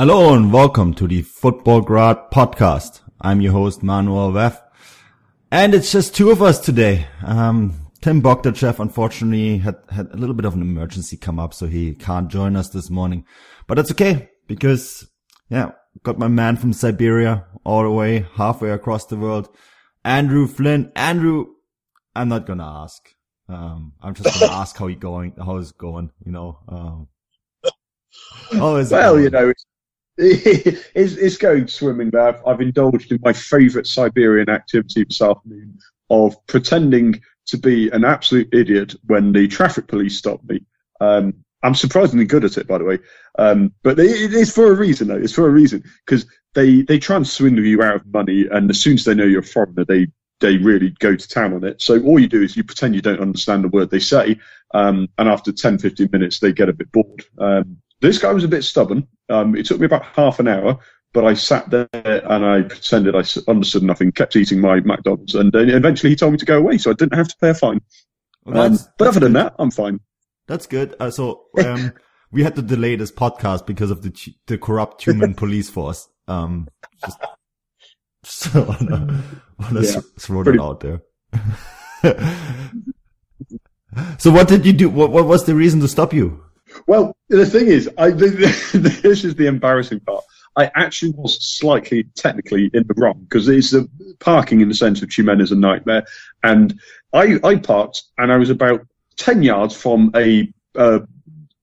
Hello and welcome to the Futbolgrad podcast. I'm your host Manuel Veth. And it's just two of us today. Um, Tim Bogdachev unfortunately had, had a little bit of an emergency come up, so he can't join us this morning. But that's okay because, yeah, got my man from Siberia all the way halfway across the world. Andrew Flint. Andrew, I'm not gonna ask. Um, I'm just gonna ask how he going, how it's going, you know. Um, well, you know, it's, it's, it's going swimming. I've, I've indulged in my favourite Siberian activity this afternoon of pretending to be an absolute idiot when the traffic police stop me. Um, I'm surprisingly good at it, by the way. Um, but it is for a reason, though. It's for a reason because they they try and swindle you out of money, and as soon as they know you're a foreigner, they they really go to town on it. So all you do is you pretend you don't understand the word they say, um, and after 10, 15 minutes, they get a bit bored. Um, this guy was a bit stubborn. Um, it took me about half an hour, but I sat there and I pretended I understood nothing, kept eating my McDonald's, and then eventually he told me to go away, so I didn't have to pay a fine. Well, um, but other than that, I'm fine. That's good. Uh, so um, we had to delay this podcast because of the the corrupt human police force. Um, just, so I want to yeah, throw that out there. so what did you do? What, what was the reason to stop you? Well, the thing is, I, this is the embarrassing part. I actually was slightly technically in the wrong because it's the parking in the centre of Tyumen is a nightmare. And I, I parked and I was about 10 yards from a uh,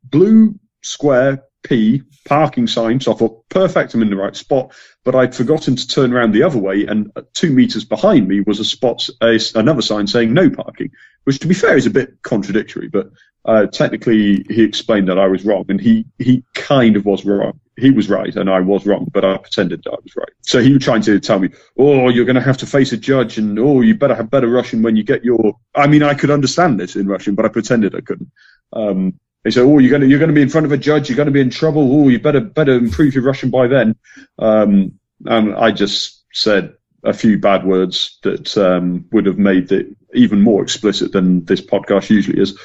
blue square P parking sign. So I thought, perfect, I'm in the right spot. But I'd forgotten to turn around the other way. And two meters behind me was a spot, a, another sign saying no parking, which to be fair is a bit contradictory. But uh, technically he explained that I was wrong, and he he kind of was wrong. He was right, and I was wrong, but I pretended that I was right. So he was trying to tell me, "Oh, you're going to have to face a judge, and oh, you better have better Russian when you get your." I mean, I could understand this in Russian, but I pretended I couldn't. Um, he said, "Oh, you're going to you're going to be in front of a judge. You're going to be in trouble. Oh, you better better improve your Russian by then." Um, and I just said a few bad words that um, would have made it even more explicit than this podcast usually is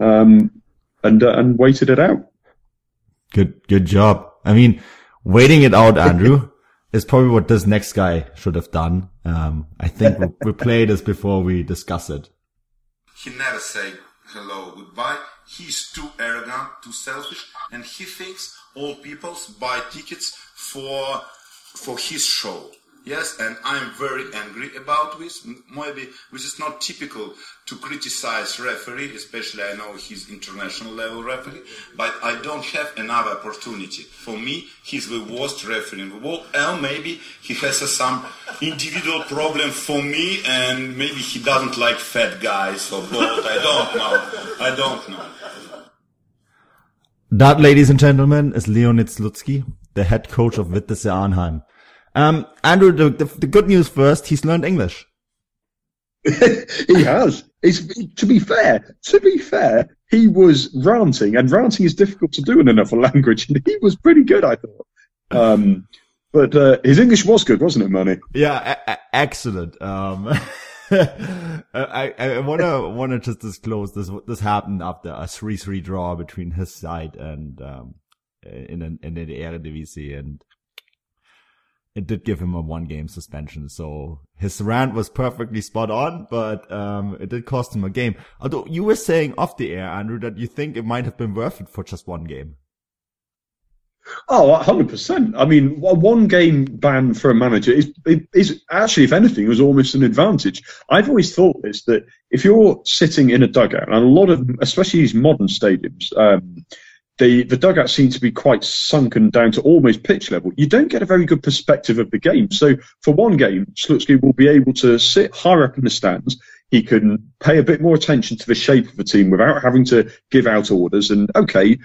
um, and uh, and waited it out. Good, good job. I mean, waiting it out, Andrew, is probably what this next guy should have done. Um, I think we, we played this before we discuss it. He never say hello, goodbye. He's too arrogant, too selfish, and he thinks all people buy tickets for for his show. Yes, and I'm very angry about this. Maybe this is not typical to criticize referee, especially I know he's international level referee, but I don't have another opportunity. For me, he's the worst referee in the world, and maybe he has uh, some individual problem for me, and maybe he doesn't like fat guys or bald. I don't know. I don't know. That, ladies and gentlemen, is Leonid Slutsky, the head coach of Vitesse Arnhem. Um, Andrew, the, the, the good news first, he's learned English. he has. It's, to be fair, to be fair, he was ranting, and ranting is difficult to do in another language, and he was pretty good, I thought. Um, but uh, his English was good, wasn't it, Manny? Yeah, a- a- excellent. Um, I, I wanna wanna just disclose this. This happened after a three three draw between his side and um, in an, in the Eredivisie, and it did give him a one game suspension. So his rant was perfectly spot on, but, um, it did cost him a game. Although you were saying off the air, Andrew, that you think it might have been worth it for just one game. Oh, 100%. I mean, a one game ban for a manager is, is actually, if anything, was almost an advantage. I've always thought this that if you're sitting in a dugout, and a lot of, especially these modern stadiums, um, the, the dugouts seem to be quite sunken down to almost pitch level. You don't get a very good perspective of the game. So for one game, Slutsky will be able to sit higher up in the stands. He can pay a bit more attention to the shape of the team without having to give out orders. And okay,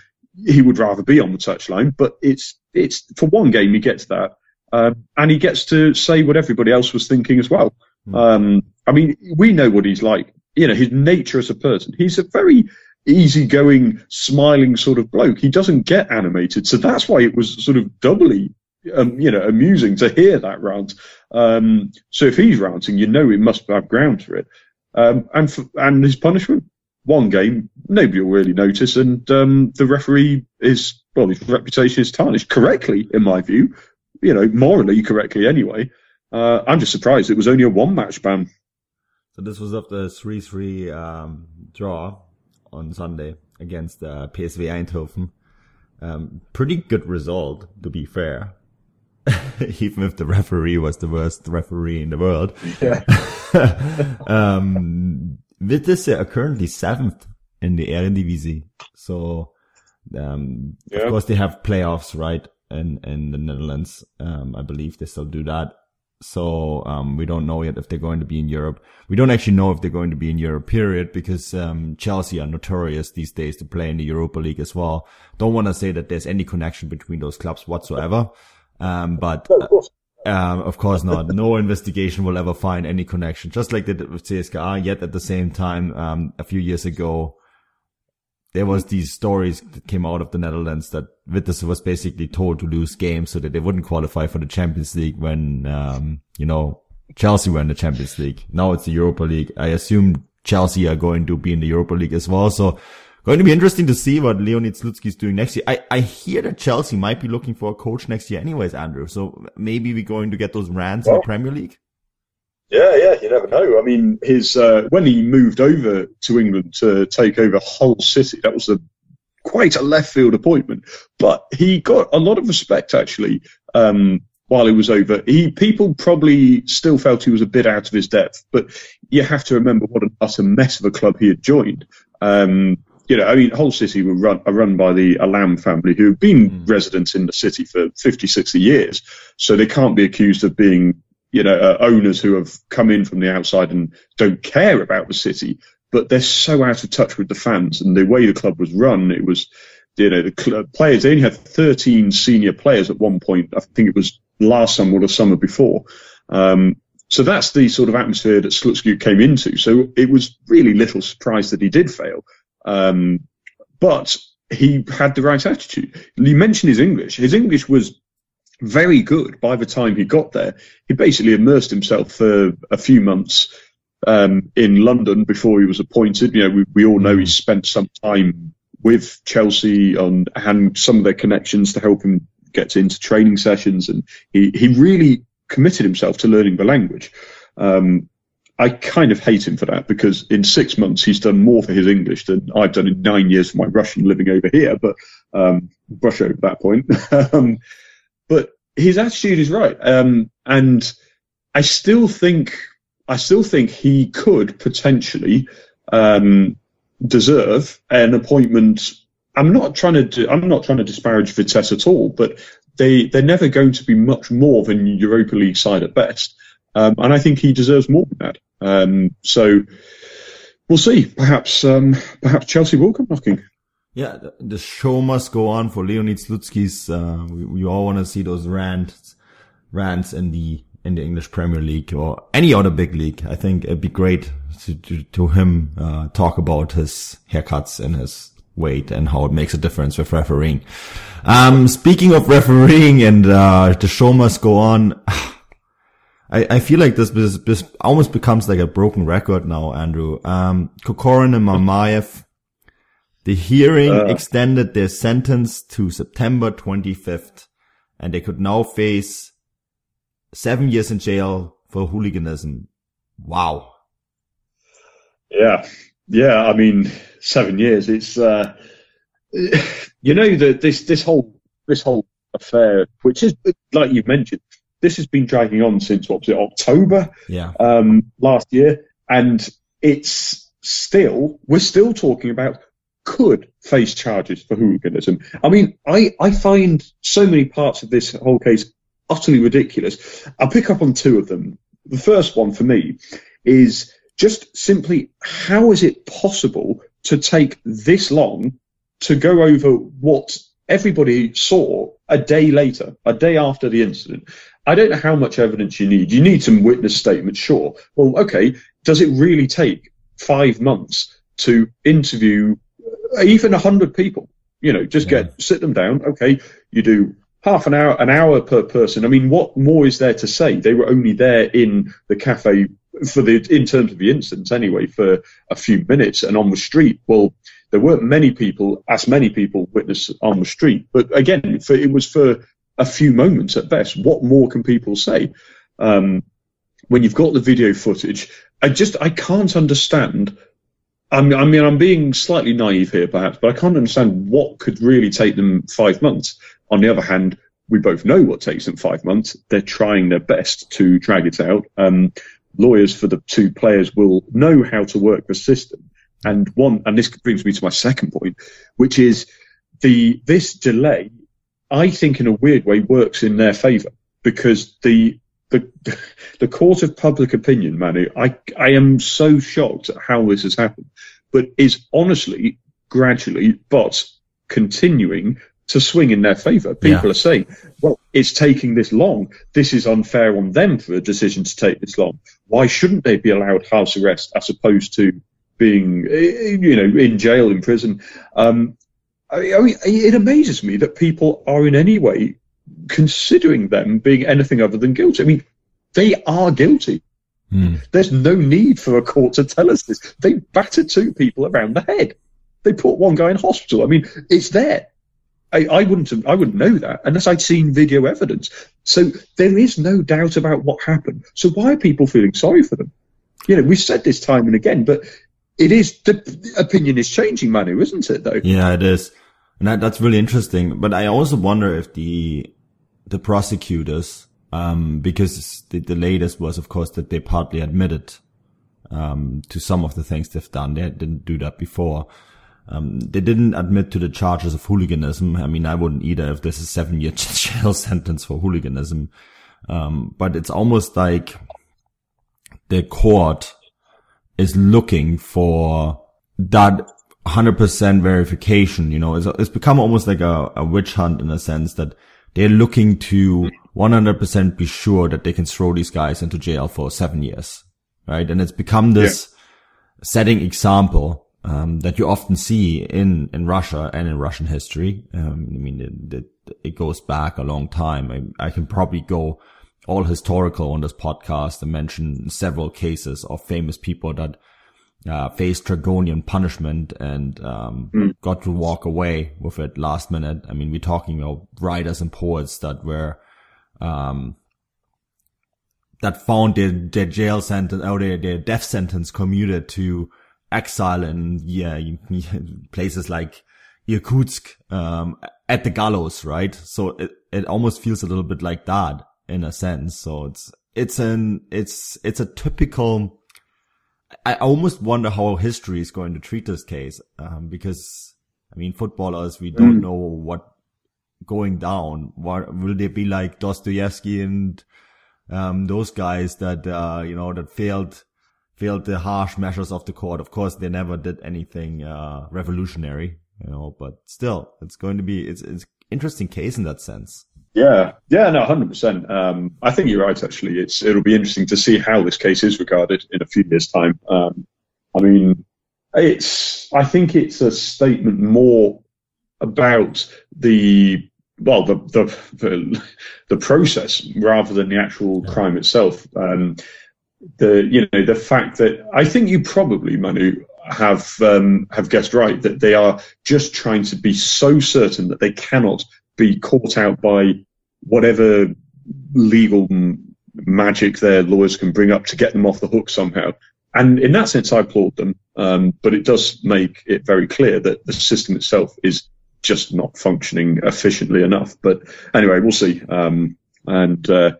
he would rather be on the touchline, but it's it's for one game he gets that, um, and he gets to say what everybody else was thinking as well. Mm. Um, I mean, we know what he's like. You know, his nature as a person. He's a very easygoing, smiling sort of bloke. He doesn't get animated, so that's why it was sort of doubly, um, you know, amusing to hear that rant. Um, so if he's ranting, you know, it must have ground for it. Um, and for, and his punishment, one game, nobody will really notice, and um, the referee is well, his reputation is tarnished correctly, in my view. You know, morally correctly anyway. Uh, I'm just surprised it was only a one match ban. So this was after three three um, draw on Sunday against uh, PSV Eindhoven. Um, pretty good result, to be fair. Even if the referee was the worst referee in the world. Yeah. um, Vitesse are currently seventh in the Eredivisie. So, um, yeah. of course they have playoffs, right? In, in the Netherlands. Um, I believe they still do that. So, um, we don't know yet if they're going to be in Europe. We don't actually know if they're going to be in Europe, period, because, um, Chelsea are notorious these days to play in the Europa League as well. Don't want to say that there's any connection between those clubs whatsoever. Um, but, um, of course not. No investigation will ever find any connection, just like they did with CSKA. Yet at the same time, um, a few years ago, there was these stories that came out of the Netherlands that Vitesse was basically told to lose games so that they wouldn't qualify for the Champions League when, um, you know, Chelsea were in the Champions League. Now it's the Europa League. I assume Chelsea are going to be in the Europa League as well. So Going to be interesting to see what Leonid Slutsky is doing next year. I, I hear that Chelsea might be looking for a coach next year anyways, Andrew. So maybe we're going to get those rants well, in the Premier League. Yeah, yeah, you never know. I mean, his uh, when he moved over to England to take over Hull City, that was a quite a left field appointment. But he got a lot of respect actually um, while he was over. He people probably still felt he was a bit out of his depth, but you have to remember what an utter mess of a club he had joined. Um, you know, I mean, Hull City were run, are run by the Allam family who have been mm. residents in the city for 50, 60 years. So they can't be accused of being, you know, uh, owners who have come in from the outside and don't care about the city. But they're so out of touch with the fans and the way the club was run, it was, you know, the cl- players, they only had 13 senior players at one point. I think it was last summer or the summer before. Um, so that's the sort of atmosphere that Slutsky came into. So it was really little surprise that he did fail. Um, but he had the right attitude. You mentioned his English. His English was very good by the time he got there. He basically immersed himself for a few months um, in London before he was appointed. You know, we, we all know he spent some time with Chelsea on and some of their connections to help him get into training sessions, and he he really committed himself to learning the language. Um, I kind of hate him for that because in six months he's done more for his English than I've done in nine years for my Russian living over here. But um, brush over that point. but his attitude is right, um, and I still think I still think he could potentially um, deserve an appointment. I'm not trying to I'm not trying to disparage Vitesse at all, but they they're never going to be much more than Europa League side at best. Um, and I think he deserves more than that. Um, so we'll see. Perhaps um, perhaps Chelsea will come knocking. Yeah, the show must go on for Leonid Slutsky's. Uh, we, we, all want to see those rants, rants in the in the English Premier League or any other big league. I think it'd be great to to, to him uh, talk about his haircuts and his weight and how it makes a difference with refereeing. Um, speaking of refereeing and uh, the show must go on. I, I feel like this, this, this almost becomes like a broken record now, Andrew. Um, Kokorin and Mamayev, the hearing uh. extended their sentence to September 25th and they could now face seven years in jail for hooliganism. Wow. Yeah, yeah. I mean, seven years. It's uh, you know that this this whole this whole affair, which is like you mentioned, this has been dragging on since what was it October? Yeah. Um, last year, and it's still we're still talking about could face charges for hooliganism. I mean, I I find so many parts of this whole case utterly ridiculous. I'll pick up on two of them. The first one for me is just simply how is it possible to take this long to go over what everybody saw a day later, a day after the incident? I don't know how much evidence you need. You need some witness statements, sure. Well, okay, does it really take five months to interview even a hundred people? You know, just yeah. get sit them down. Okay, you do half an hour, an hour per person. I mean, what more is there to say? They were only there in the cafe for the in terms of the incident anyway for a few minutes, and on the street, well, there weren't many people, as many people witnessed on the street. But again, for, it was for a few moments at best. What more can people say? Um, when you've got the video footage, I just I can't understand. I mean, I'm being slightly naive here, perhaps, but I can't understand what could really take them five months. On the other hand, we both know what takes them five months. They're trying their best to drag it out. Um, lawyers for the two players will know how to work the system. And one, and this brings me to my second point, which is the this delay. I think, in a weird way, works in their favour because the the the court of public opinion, Manu. I I am so shocked at how this has happened, but is honestly gradually but continuing to swing in their favour. People yeah. are saying, well, it's taking this long. This is unfair on them for a decision to take this long. Why shouldn't they be allowed house arrest as opposed to being, you know, in jail, in prison? Um, I mean, it amazes me that people are in any way considering them being anything other than guilty. I mean, they are guilty. Mm. There's no need for a court to tell us this. They battered two people around the head. They put one guy in hospital. I mean, it's there. I, I wouldn't have, I wouldn't know that unless I'd seen video evidence. So there is no doubt about what happened. So why are people feeling sorry for them? You know, we've said this time and again, but it is the opinion is changing, Manu, isn't it? Though. Yeah, it is, and that, that's really interesting. But I also wonder if the the prosecutors, um, because the, the latest was, of course, that they partly admitted um, to some of the things they've done. They didn't do that before. Um, they didn't admit to the charges of hooliganism. I mean, I wouldn't either if there's a seven year jail sentence for hooliganism. Um, but it's almost like the court is looking for that 100% verification. You know, it's, it's become almost like a, a witch hunt in a sense that they're looking to 100% be sure that they can throw these guys into jail for seven years. Right. And it's become this yeah. setting example um, that you often see in, in Russia and in Russian history. Um, I mean, it, it, it, goes back a long time. I, I, can probably go all historical on this podcast and mention several cases of famous people that uh, faced draconian punishment and um, mm. got to walk away with it last minute. I mean, we're talking about writers and poets that were um, that found their, their jail sentence or their, their death sentence commuted to exile in yeah places like Irkutsk um, at the gallows, right? So it it almost feels a little bit like that in a sense. So it's it's an it's it's a typical. I almost wonder how history is going to treat this case um, because I mean footballers we don't mm. know what going down. What will they be like Dostoevsky and um, those guys that uh, you know that failed failed the harsh measures of the court. Of course, they never did anything uh, revolutionary, you know, but still, it's going to be it's it's interesting case in that sense. Yeah, yeah, no, hundred um, percent. I think you're right. Actually, it's it'll be interesting to see how this case is regarded in a few years' time. Um, I mean, it's I think it's a statement more about the well the the the, the process rather than the actual crime itself. Um, the you know the fact that I think you probably Manu have um, have guessed right that they are just trying to be so certain that they cannot be caught out by whatever legal magic their lawyers can bring up to get them off the hook somehow. And in that sense, I applaud them. Um, but it does make it very clear that the system itself is just not functioning efficiently enough. But anyway, we'll see. Um, and uh,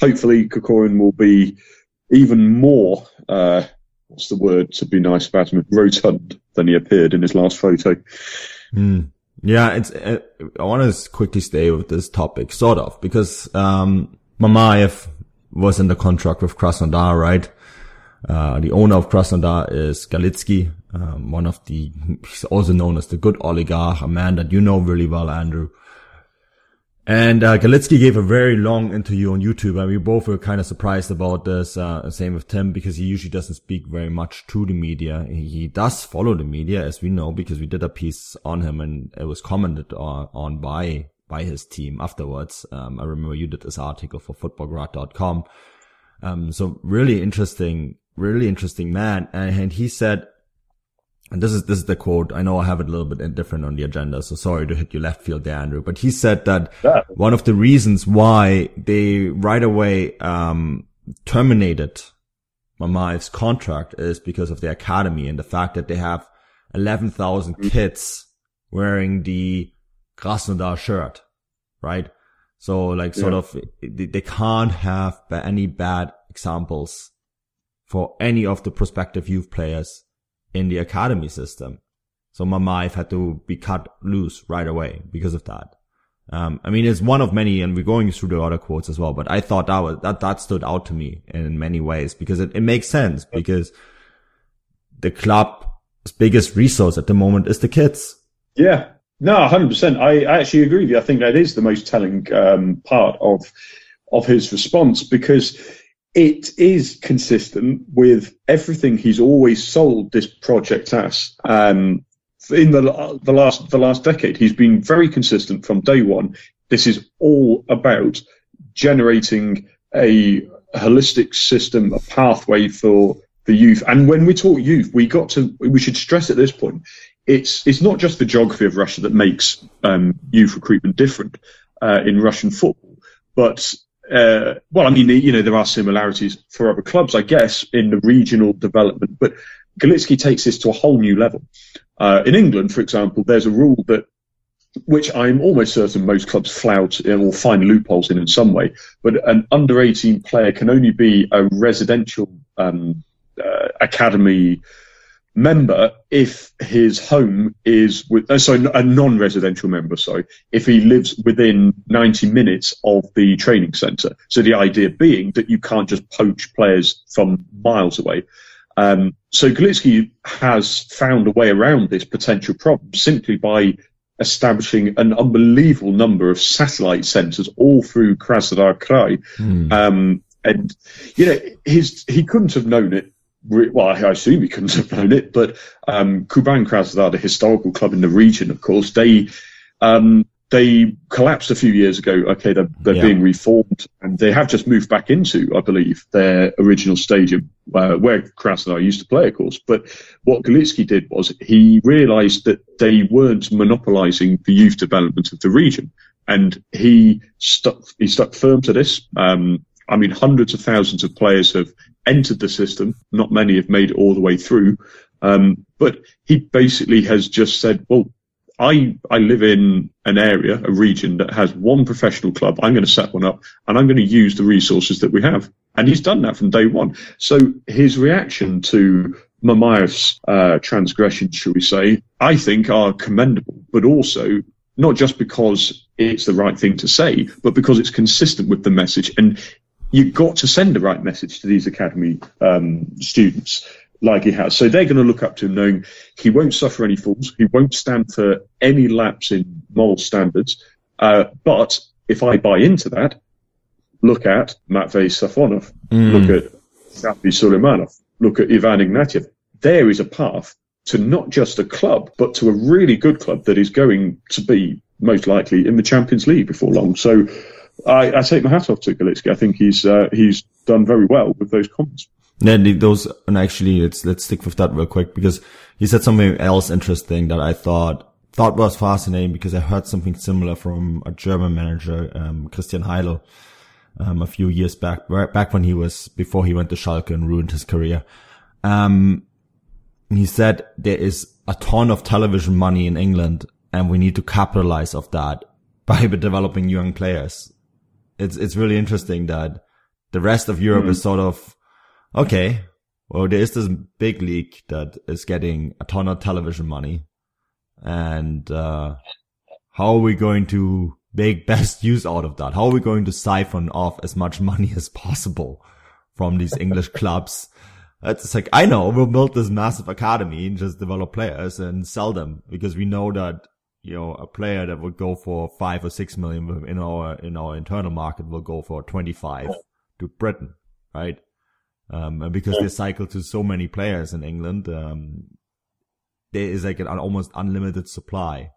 hopefully, Kokorin will be even more. Uh, what's the word to be nice about him? Rotund than he appeared in his last photo. Mm. Yeah, it's. Uh, I want to quickly stay with this topic, sort of, because um, was in the contract with Krasnodar, right? Uh, the owner of Krasnodar is Galitsky, um, one of the, he's also known as the good oligarch, a man that you know really well, Andrew. And uh, Galitsky gave a very long interview on YouTube, and we both were kind of surprised about this. Uh, same with Tim, because he usually doesn't speak very much to the media. He, does follow the media, as we know, because we did a piece on him, and it was commented on, on by by his team afterwards. Um, I remember you did this article for futbolgrad.com. Um, so really interesting, really interesting man. And, and, he said, and this is, this is the quote. I know I have it a little bit different on the agenda. So sorry to hit you left field there, Andrew, but he said that yeah. one of the reasons why they right away, um, terminated Mamaev's contract is because of the academy and the fact that they have 11,000 mm-hmm. kids wearing the Krasnodar shirt, right? So like sort yeah. of, they can't have any bad examples for any of the prospective youth players in the academy system. So Mamaev had to be cut loose right away because of that. Um, I mean, it's one of many, and we're going through the other quotes as well, but I thought that was, that, that stood out to me in many ways because it, it makes sense because the club's biggest resource at the moment is the kids. Yeah. No, hundred percent. I actually agree with you. I think that is the most telling um, part of of his response because it is consistent with everything he's always sold this project as. Um, in the the last the last decade, he's been very consistent from day one. This is all about generating a holistic system, a pathway for the youth. And when we talk youth, we got to we should stress at this point it's it's not just the geography of Russia that makes um, youth recruitment different uh, in Russian football, but uh, well, I mean, you know, there are similarities for other clubs, I guess, in the regional development. But Galitsky takes this to a whole new level. Uh, in England, for example, there's a rule that which I'm almost certain most clubs flout or find loopholes in in some way. But an under 18 player can only be a residential um, uh, academy member if his home is with, uh, sorry, a non-residential member, sorry, if he lives within 90 minutes of the training centre. So the idea being that you can't just poach players from miles away. Um, so Galitsky has found a way around this potential problem simply by establishing an unbelievable number of satellite centres all through Krasnodar Krai. Mm. Um, and, you know, his, he couldn't have known it well, I assume he couldn't have known it, but um, Kuban Krasnodar, the historical club in the region, of course, they um, they collapsed a few years ago. Okay, they're, they're yeah. being reformed, and they have just moved back into, I believe, their original stadium uh, where Krasnodar used to play, of course. But what Galitsky did was he realised that they weren't monopolising the youth development of the region, and he stuck he stuck firm to this. Um, I mean, hundreds of thousands of players have entered the system. Not many have made it all the way through. Um, but he basically has just said, well, I, I live in an area, a region that has one professional club. I'm going to set one up and I'm going to use the resources that we have. And he's done that from day one. So his reaction to Mamaev's uh, transgression, shall we say, I think are commendable, but also not just because it's the right thing to say, but because it's consistent with the message. And you've got to send the right message to these academy um, students like he has. So they're going to look up to him knowing he won't suffer any fools. He won't stand for any lapse in moral standards. Uh, but if I buy into that, look at Matvey Safonov, mm. look at Safi Suleimanov, look at Ivan Ignatiev. There is a path to not just a club, but to a really good club that is going to be most likely in the Champions League before long. So I, I take my hat off to Galitsky. I think he's uh, he's done very well with those comments. Yeah, those and actually let's let's stick with that real quick because he said something else interesting that I thought thought was fascinating because I heard something similar from a German manager, um, Christian Heidel. um, a few years back, back when he was before he went to Schalke and ruined his career. Um, he said there is a ton of television money in England, and we need to capitalize of that by developing young players. It's it's really interesting that the rest of Europe mm. is sort of okay. Well, there is this big league that is getting a ton of television money, and uh, how are we going to make best use out of that? How are we going to siphon off as much money as possible from these English clubs? It's like, I know we'll build this massive academy and just develop players and sell them because we know that, you know, a player that would go for five or six million in our, in our internal market will go for 25 to Britain, right? Um, and because they cycle to so many players in England, um, there is like an almost unlimited supply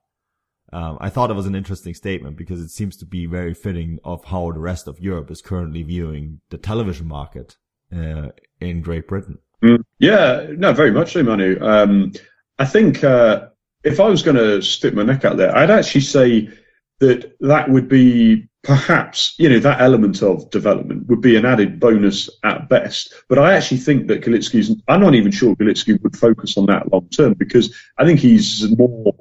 um, I thought it was an interesting statement because it seems to be very fitting of how the rest of Europe is currently viewing the television market uh, in Great Britain. Mm, yeah, no, very much so, Manu. Um, I think uh, if I was going to stick my neck out there, I'd actually say that that would be perhaps, you know, that element of development would be an added bonus at best. But I actually think that Galitsky's, I'm not even sure Galitsky would focus on that long term because I think he's more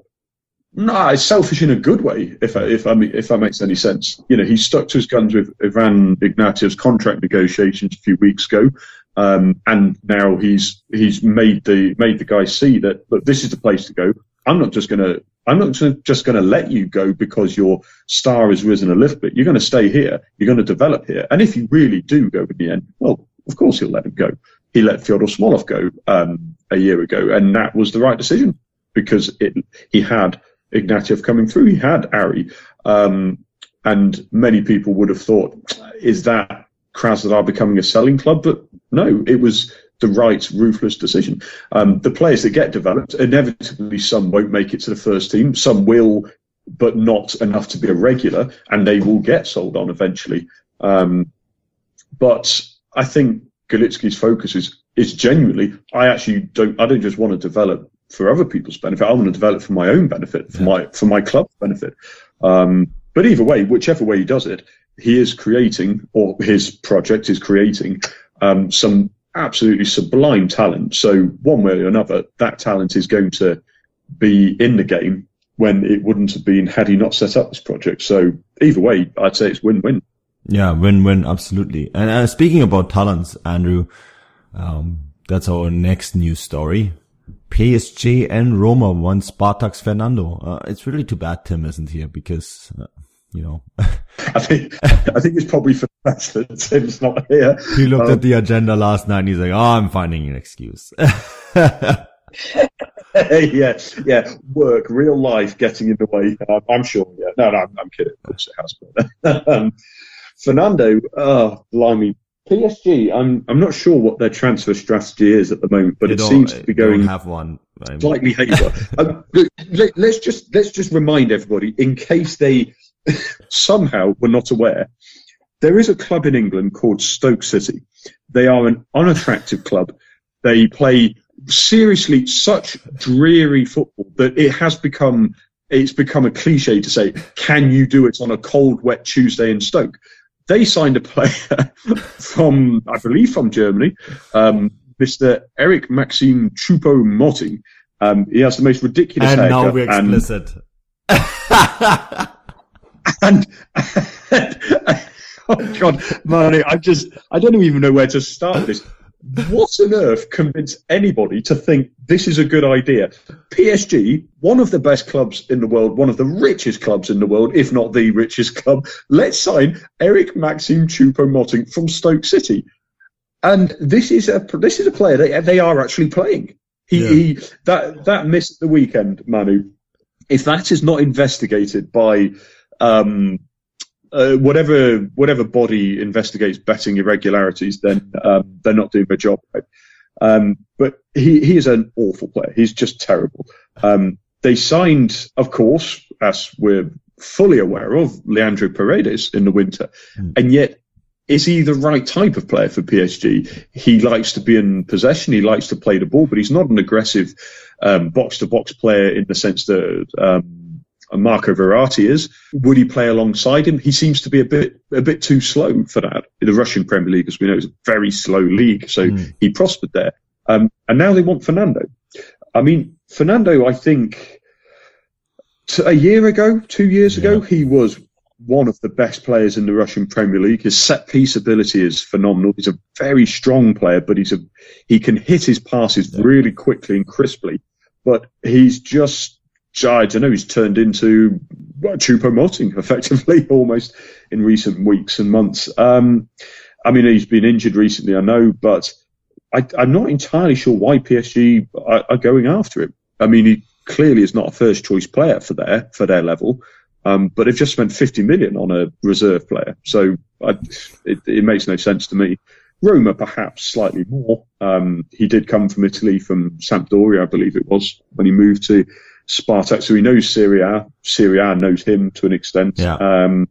no, it's selfish in a good way. If I, if I if that makes any sense, you know, he stuck to his guns with Ivan Ignatiev's contract negotiations a few weeks ago, um, and now he's he's made the made the guys see that look, this is the place to go. I'm not just gonna I'm not just gonna let you go because your star has risen a little bit. You're gonna stay here. You're gonna develop here. And if you really do go in the end, well, of course he'll let him go. He let Fyodor Smolov go um, a year ago, and that was the right decision because it, he had Ignatiev coming through. He had Ari, um, and many people would have thought, is that Krasnodar becoming a selling club? But no, it was the right, ruthless decision. Um, the players that get developed, inevitably, some won't make it to the first team. Some will, but not enough to be a regular, and they will get sold on eventually. Um, but I think Galitsky's focus is is genuinely. I actually don't. I don't just want to develop for other people's benefit. I want to develop for my own benefit, for yeah. my for my club's benefit. Um, but either way, whichever way he does it, he is creating, or his project is creating, um, some absolutely sublime talent. So one way or another, that talent is going to be in the game when it wouldn't have been had he not set up this project. So either way, I'd say it's win-win. Yeah, win-win, absolutely. And uh, speaking about talents, Andrew, um, that's our next news story. PSG and Roma won Spartak's Fernando. Uh, it's really too bad Tim isn't here because, uh, you know. I think I think it's probably for the best that Tim's not here. He looked um, at the agenda last night and he's like, "Oh, I'm finding an excuse." yes, yeah, work, real life getting in the way. Um, I'm sure. Yeah, no, no, I'm, I'm kidding. Of course it has. But, um, Fernando, oh, blimey, PSG, I'm I'm not sure what their transfer strategy is at the moment, but they it seems to be going have one slightly haywire. um, let, us just let's just remind everybody, in case they somehow were not aware, there is a club in England called Stoke City. They are an unattractive club. They play seriously such dreary football that it has become it's become a cliche to say, "Can you do it on a cold, wet Tuesday in Stoke?" they signed a player from, I believe, from Germany, um, Mr. Eric Maxime Choupo-Moting. Um, he has the most ridiculous and now we're explicit. And, and, and oh God, Marnie, I just, I don't even know where to start this what on earth convinced anybody to think this is a good idea? PSG, one of the best clubs in the world, one of the richest clubs in the world, if not the richest club, let's sign Eric Maxim Choupo-Moting from Stoke City. And this is a this is a player they they are actually playing. He, yeah. he that that missed the weekend, Manu. If that is not investigated by um, uh, whatever whatever body investigates betting irregularities, then um, they're not doing their job right. Um, but he he is an awful player. He's just terrible. Um, they signed, of course, as we're fully aware of, Leandro Paredes in the winter, mm. and yet is he the right type of player for PSG? He likes to be in possession. He likes to play the ball, but he's not an aggressive box to box player in the sense that um, Marco Verratti is. Would he play alongside him? He seems to be a bit a bit too slow for that. The Russian Premier League, as we know, is a very slow league, so mm. he prospered there. Um, and now they want Fernando. I mean, Fernando, I think a year ago, two years yeah. ago, he was one of the best players in the Russian Premier League. His set piece ability is phenomenal. He's a very strong player, but he's a he can hit his passes yeah. really quickly and crisply. But he's just I don't know. He's turned into well, Choupo-Moting effectively almost in recent weeks and months. Um, I mean, he's been injured recently, I know, but I, am not entirely sure why PSG are, are going after him. I mean, he clearly is not a first choice player for their for their level. Um, but they've just spent 50 million on a reserve player, so I, it, it, makes no sense to me. Roma, perhaps slightly more. Um, he did come from Italy, from Sampdoria, I believe it was, when he moved to Spartak, so he knows Serie A. Syria knows him to an extent. Yeah. Um,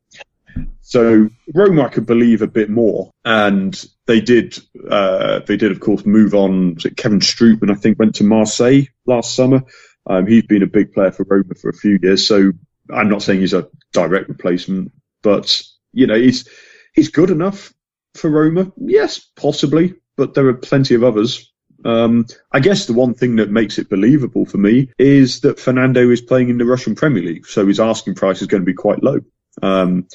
so Roma, I could believe a bit more, and they did. Uh, they did, of course, move on. Was it Kevin Strootman? I think went to Marseille last summer. Um, he's been a big player for Roma for a few years, so I'm not saying he's a direct replacement, but you know, he's he's good enough for Roma. Yes, possibly, but there are plenty of others. Um, I guess the one thing that makes it believable for me is that Fernando is playing in the Russian Premier League, so his asking price is going to be quite low. Um,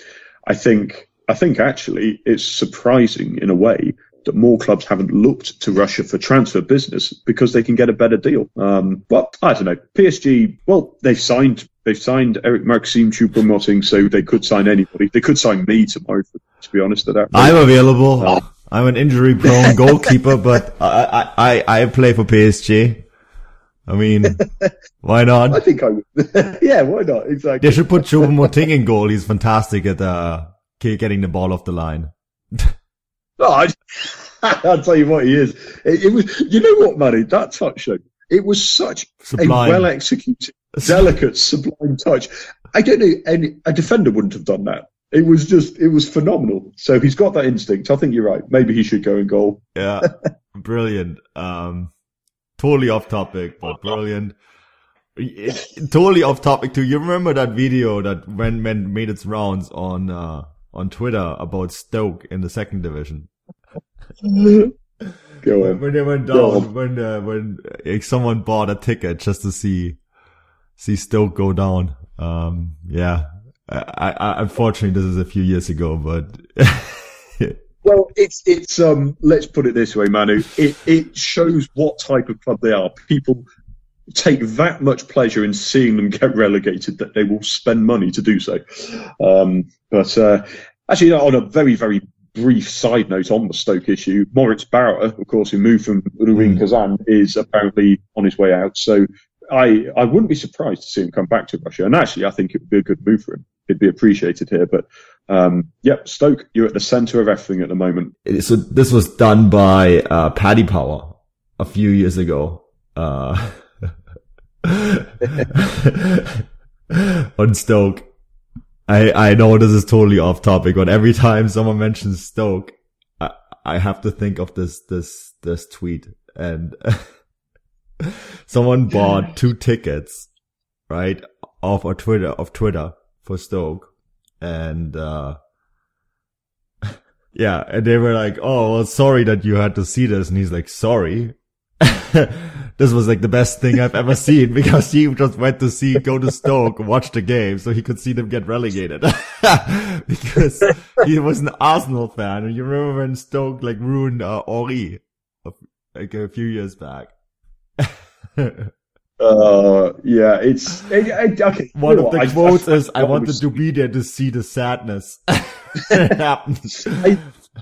I think I think actually it's surprising in a way that more clubs haven't looked to Russia for transfer business because they can get a better deal. Um, but I don't know. PSG, well, they've signed they've signed Eric Maxim Choupo-Moting, so they could sign anybody. They could sign me tomorrow, to be honest. At that I'm available. Uh, I'm an injury prone goalkeeper, but I, I, I play for PSG. I mean, why not? I think I would. yeah, why not? Exactly. They should put Choupo-Moting in goal. He's fantastic at uh, getting the ball off the line. Oh, I, will tell you what he is. It, it, was, you know what, Manny? That touch it was such sublime. a well executed, delicate, sublime touch. I don't know, any a defender wouldn't have done that. It was just, it was phenomenal. So he's got that instinct. I think you're right. Maybe he should go in goal. Yeah, brilliant. Um, totally off topic, but brilliant. It, totally off topic too. You remember that video that when, when made its rounds on, uh, on Twitter about Stoke in the second division. Go on. When they went down, when uh, when like, someone bought a ticket just to see see Stoke go down. Um, yeah, I, I, unfortunately this is a few years ago, but. well, it's it's um. Let's put it this way, Manu. It it shows what type of club they are. People take that much pleasure in seeing them get relegated that they will spend money to do so. Um, but uh, actually, on a very, very brief side note on the Stoke issue, Moritz Bauer, of course, who moved from Rubin mm. Kazan, is apparently on his way out. So I, I wouldn't be surprised to see him come back to Russia. And actually, I think it would be a good move for him. It'd be appreciated here. But um, yep, Stoke, you're at the centre of everything at the moment. So this was done by uh, Paddy Power a few years ago. Uh, on Stoke. I, I know this is totally off topic, but every time someone mentions Stoke, I, I have to think of this, this, this tweet and someone bought two tickets, right? Off of Twitter, of Twitter for Stoke. And, uh, yeah, and they were like, "Oh, well, sorry that you had to see this," and he's like, "Sorry." this was like the best thing I've ever seen because he just went to see, go to Stoke, watch the game so he could see them get relegated. because he was an Arsenal fan. And you remember when Stoke like ruined uh, Ori like a few years back. Uh, yeah, it's it, it, okay. One of the I, quotes I, is, "I wanted to be there to see the sadness." I,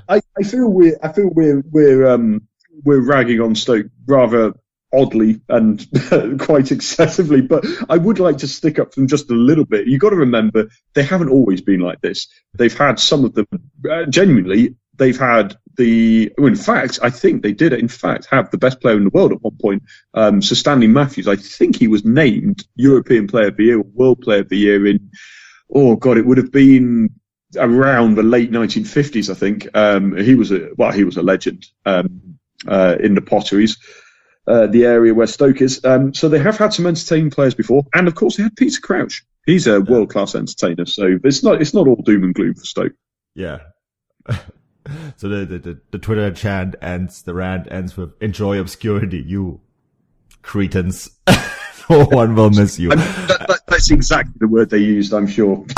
I, I feel we're, I feel we're, we're, um, we're ragging on Stoke rather oddly and quite excessively, but I would like to stick up for them just a little bit. You've got to remember they haven't always been like this. They've had some of them uh, genuinely. They've had the, in fact, I think they did, in fact, have the best player in the world at one point. Um, so Stanley Matthews, I think he was named European Player of the Year, World Player of the Year in, oh God, it would have been around the late 1950s, I think. Um, he was a, well, he was a legend. Um, uh, in the potteries, uh, the area where Stoke is. Um, so they have had some entertaining players before, and of course they had Peter Crouch. He's a world class entertainer, so it's not it's not all doom and gloom for Stoke. Yeah. so the, the, the, the Twitter chant ends, the rant ends with enjoy obscurity, you cretins. no one will miss you. That, that, that's exactly the word they used, I'm sure.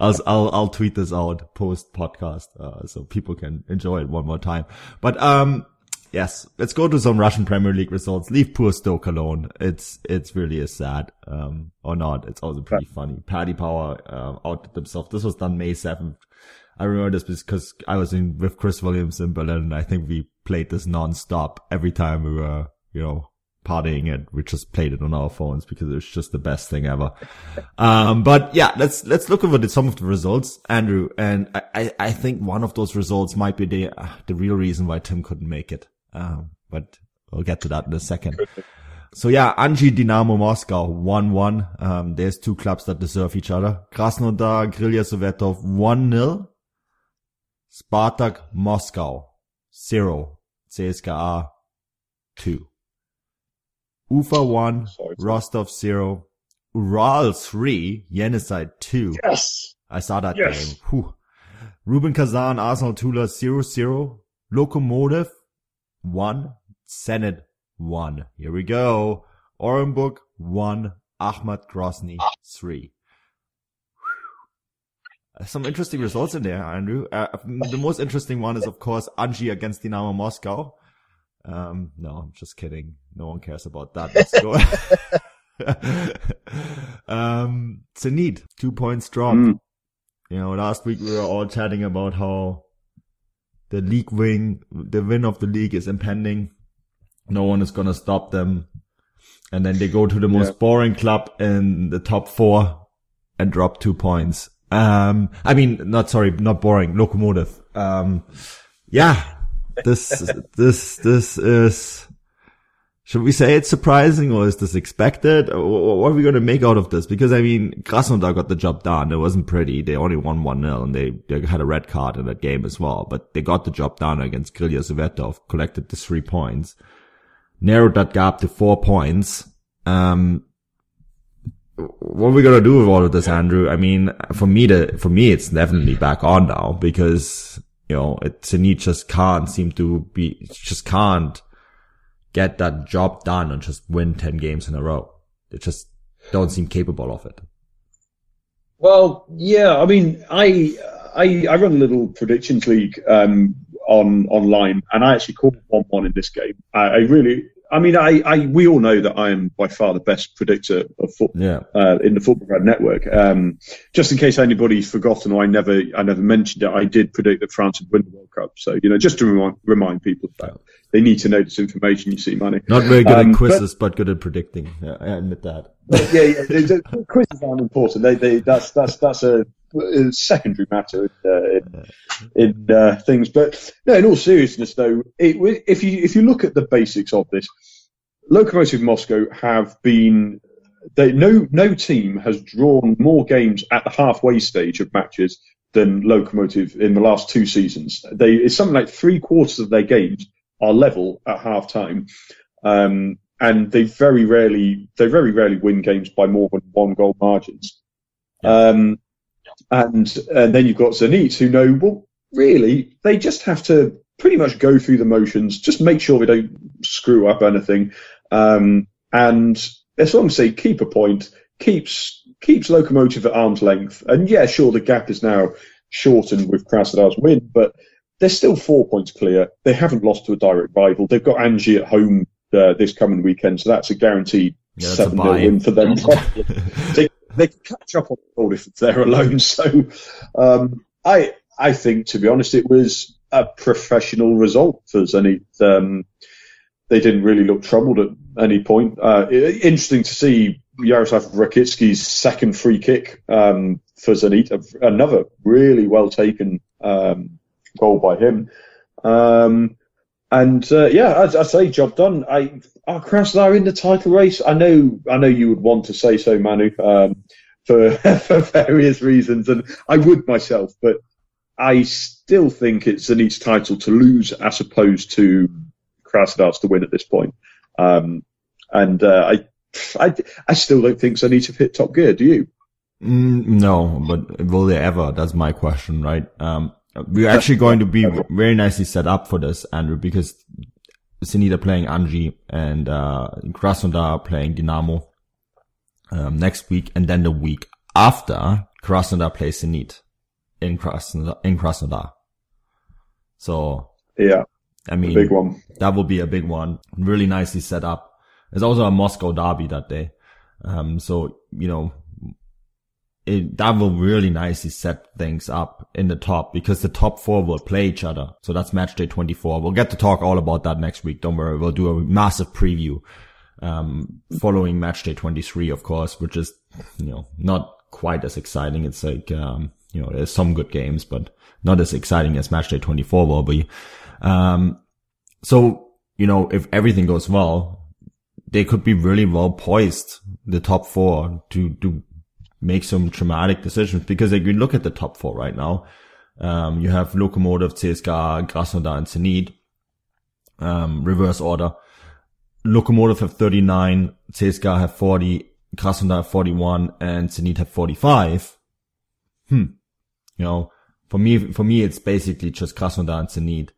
I'll, I'll, I'll tweet this out post podcast, uh, so people can enjoy it one more time. But, um, yes, let's go to some Russian Premier League results. Leave poor Stoke alone. It's, it's really a sad, um, or not. It's also pretty funny. Paddy Power, uh, outdid themselves. This was done May 7th. I remember this because I was in with Chris Williams in Berlin. I think we played this non-stop every time we were, you know, partying it. We just played it on our phones because it was just the best thing ever. Um, but yeah, let's, let's look over the, some of the results, Andrew. And I, I think one of those results might be the, uh, the real reason why Tim couldn't make it. Um, but we'll get to that in a second. So yeah, Anzhi Dinamo Moscow 1-1. Um, there's two clubs that deserve each other. Krasnodar Krylia Sovetov 1-0. Spartak Moscow 0. CSKA 2. Ufa 1. Sorry. Rostov 0. Ural 3. Yenisei 2. Yes. I saw that Yes. game. Whew. Rubin Kazan, Arsenal Tula 0-0. Lokomotiv 1. Zenit 1. Here we go. Orenburg 1. Akhmat Grozny ah. 3. Some interesting results in there, Andrew. Uh, the most interesting one is, of course, Anzhi against Dynamo Moscow. Um, no, I'm just kidding. No one cares about that. Let's go. um, Zenit, two points dropped. Mm. You know, last week we were all chatting about how the league wing, the win of the league is impending. No one is going to stop them. And then they go to the most Yeah. boring club in the top four and drop two points. Um, I mean, not sorry, not boring, Lokomotiv. Um, yeah, this, this, this is, should we say it's surprising or is this expected? What are we going to make out of this? Because I mean, Krasnodar got the job done. It wasn't pretty. They only won 1-0 and they, they had a red card in that game as well, but they got the job done against Krylia Sovetov, collected the three points, narrowed that gap to four points. Um, what are we gonna do with all of this, Andrew? I mean, for me to, for me, it's definitely back on now because, you know, Zenit just can't seem to be, just can't get that job done and just win 10 games in a row. They just don't seem capable of it. Well, yeah. I mean, I I, I run a little predictions league um, on online, and I actually called one one in this game. I, I really, I mean, I, I we all know that I am by far the best predictor of football Yeah. uh, in the Futbolgrad Network. Um, just in case anybody's forgotten or I never I never mentioned it, I did predict that France would win the World Cup. So you know, just to remind, remind people of that they need to know this information. You see, Manu Not very good Um, at quizzes, but, good at predicting. Yeah, I admit that. Yeah, yeah. quizzes aren't important. They, they, that's that's that's a secondary matter in, uh, in, in uh, things. But no, in all seriousness, though, it, if you if you look at the basics of this, Lokomotiv Moscow have been. They, no no team has drawn more games at the halfway stage of matches than Lokomotiv in the last two seasons. They it's something like three quarters of their games are level at half time. Um, and they very rarely they very rarely win games by more than one goal margins. Um, and and then you've got Zenit who know well really they just have to pretty much go through the motions, just make sure they don't screw up anything, um, and as long as they keep a point, keeps keeps Lokomotiv at arm's length, and yeah, sure the gap is now shortened with Krasnodar's win, but they're still four points clear. They haven't lost to a direct rival. They've got Anzhi at home uh, this coming weekend, so that's a guaranteed Yeah, that's seven 0 win for them. they, they can catch up on the goal if they're alone. So um, I I think, to be honest, it was a professional result for Zenit. Um, they didn't really look troubled at any point. Uh, interesting to see Yaroslav Rakitsky's second free kick um, for Zenit, another really well taken um, goal by him. And uh, yeah, I, I say job done. I are in the title race? I know, I know you would want to say so, Manu, um, for for various reasons, and I would myself, but I still think it's Zenit's title to lose as opposed to Krasnodar's to win at this point. Um, and uh, I I, I still don't think so. Zenit have hit top gear. Do you? Mm, no, but will they ever? That's my question, right? Um, we're actually going to be very nicely set up for this, Andrew, because Zenit are playing Anzhi and uh, Krasnodar playing Dynamo um, next week, and then the week after Krasnodar plays Zenit in Krasnodar. In Krasnodar. So yeah, I mean, big one. That will be a big one. Really nicely set up. There's also a Moscow derby that day. Um, so you know, it, that will really nicely set things up in the top because the top four will play each other. So that's match day 24. We'll get to talk all about that next week. Don't worry. We'll do a massive preview, um, following match day 23, of course, which is, you know, not quite as exciting. It's like, um, you know, there's some good games, but not as exciting as match day 24 will be. Um, so, you know, if everything goes well, they could be really well poised, the top four to, to make some traumatic decisions because like you look at the top four right now, um, you have Lokomotiv, CSKA, Krasnodar, and Zenit, um, reverse order. Lokomotiv have 39, CSKA have 40, Krasnodar have 41, and Zenit have 45. Hmm. You know, for me, for me, it's basically just Krasnodar and Zenit.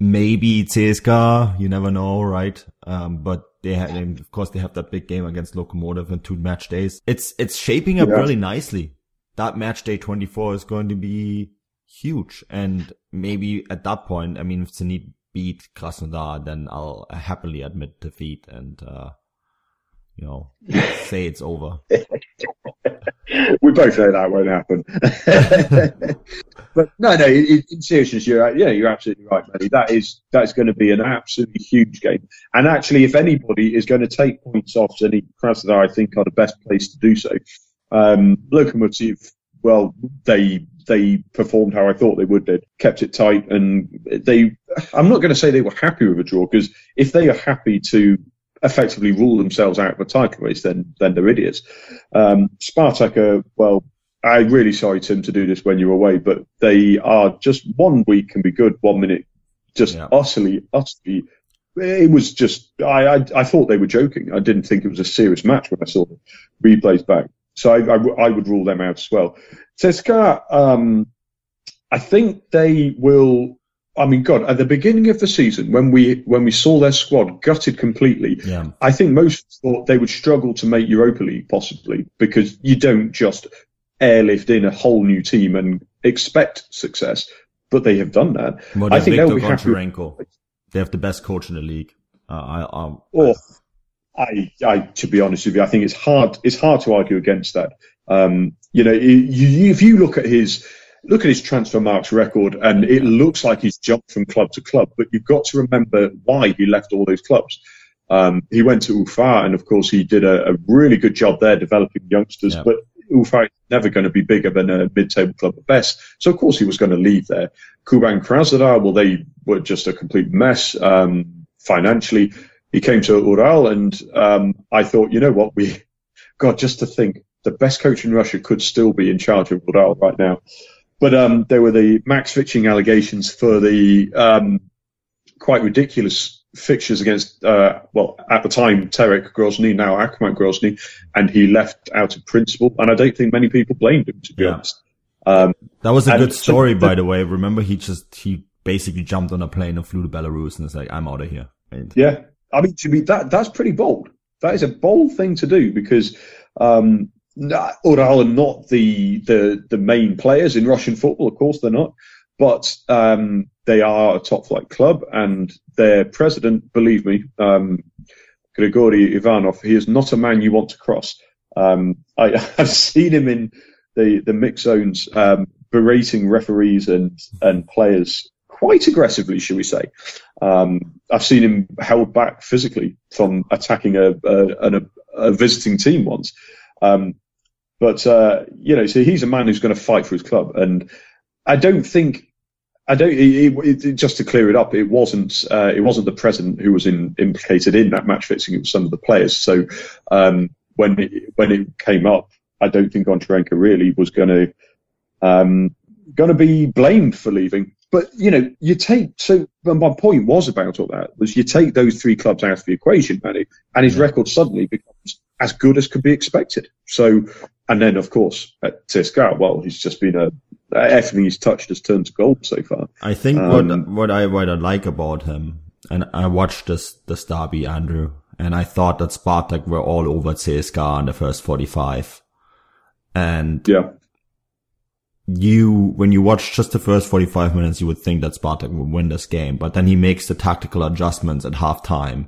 Maybe CSKA, you never know, right? Um, but they have, of course, they have that big game against Lokomotiv in two match days. It's, it's shaping up yeah. really nicely. That match day 24 is going to be huge. And maybe at that point, I mean, if Zenit beat Krasnodar, then I'll happily admit defeat and, uh, you know, say it's over. we both know that won't happen. but no, no. In, in seriousness, you're yeah, you're absolutely right, Manny. That is that's going to be an absolutely huge game. And actually, if anybody is going to take points off Zenit Krasnodar, I think are the best place to do so. Um, Lokomotiv, well, they they performed how I thought they would. They kept it tight, and they. I'm not going to say they were happy with a draw because if they are happy to effectively rule themselves out of a title race, then then they're idiots. Um, Spartak are well. I'm really sorry, Tim, to do this when you're away, but they are just one week can be good, one minute just yeah. utterly, utterly. It was just I, I, I thought they were joking. I didn't think it was a serious match when I saw the replays back. So I, I, I would rule them out as well. CSKA, um, I think they will I mean, God, at the beginning of the season, when we when we saw their squad gutted completely, yeah. I think most thought they would struggle to make Europa League possibly because you don't just airlift in a whole new team and expect success. But they have done that. Well, I think they'll be happy. They have the best coach in the league. Uh, I, I, oh, I, I, to be honest with you, I think it's hard. It's hard to argue against that. Um, you know, you, if you look at his look at his Transfermarkt record, and it looks like he's jumped from club to club. But you've got to remember why he left all those clubs. Um, he went to Ufa, and of course, he did a, a really good job there developing youngsters. Yeah. But Ufa is never going to be bigger than a mid-table club at best. So of course, he was going to leave there. Kuban Krasnodar, well, they were just a complete mess um, financially. He came to Ural, and um, I thought, you know what, we, God, just to think, the best coach in Russia could still be in charge of Ural right now. But um, there were the max fixing allegations for the um, quite ridiculous fixtures against, uh, well, at the time, Terek Grozny, now Akhmat Grozny, and he left out of principle. And I don't think many people blamed him, to be yeah. honest. Um, that was a good story, so, by the way. Remember, he just, he basically jumped on a plane and flew to Belarus and was like, I'm out of here. And yeah. I mean, to me, that, that's pretty bold. That is a bold thing to do because, um, Ural are not the, the the main players in Russian football, of course they're not, but um, they are a top flight club, and their president, believe me, um, Grigory Ivanov, he is not a man you want to cross. Um, I, have seen him in the the mix zones um, berating referees and and players quite aggressively, shall we say. Um, I've seen him held back physically from attacking a, a, a, a visiting team once. Um, but uh, you know, so he's a man who's going to fight for his club, and I don't think. I don't. It, it, just to clear it up, it wasn't. Uh, it wasn't the president who was in, implicated in that match fixing. It was some of the players. So um, when it, when it came up, I don't think Goncharenko really was going to um, going to be blamed for leaving. But you know, you take so my point was about all that was you take those three clubs out of the equation, Manny, and his yeah. record suddenly becomes as good as could be expected. So, and then of course at CSKA, well, he's just been a everything he's touched has turned to gold so far. I think um, what what I what I like about him, and I watched this this derby, Andrew, and I thought that Spartak were all over CSKA in the first forty five, and yeah. You, when you watch just the first 45 minutes, you would think that Spartak would win this game, but then he makes the tactical adjustments at halftime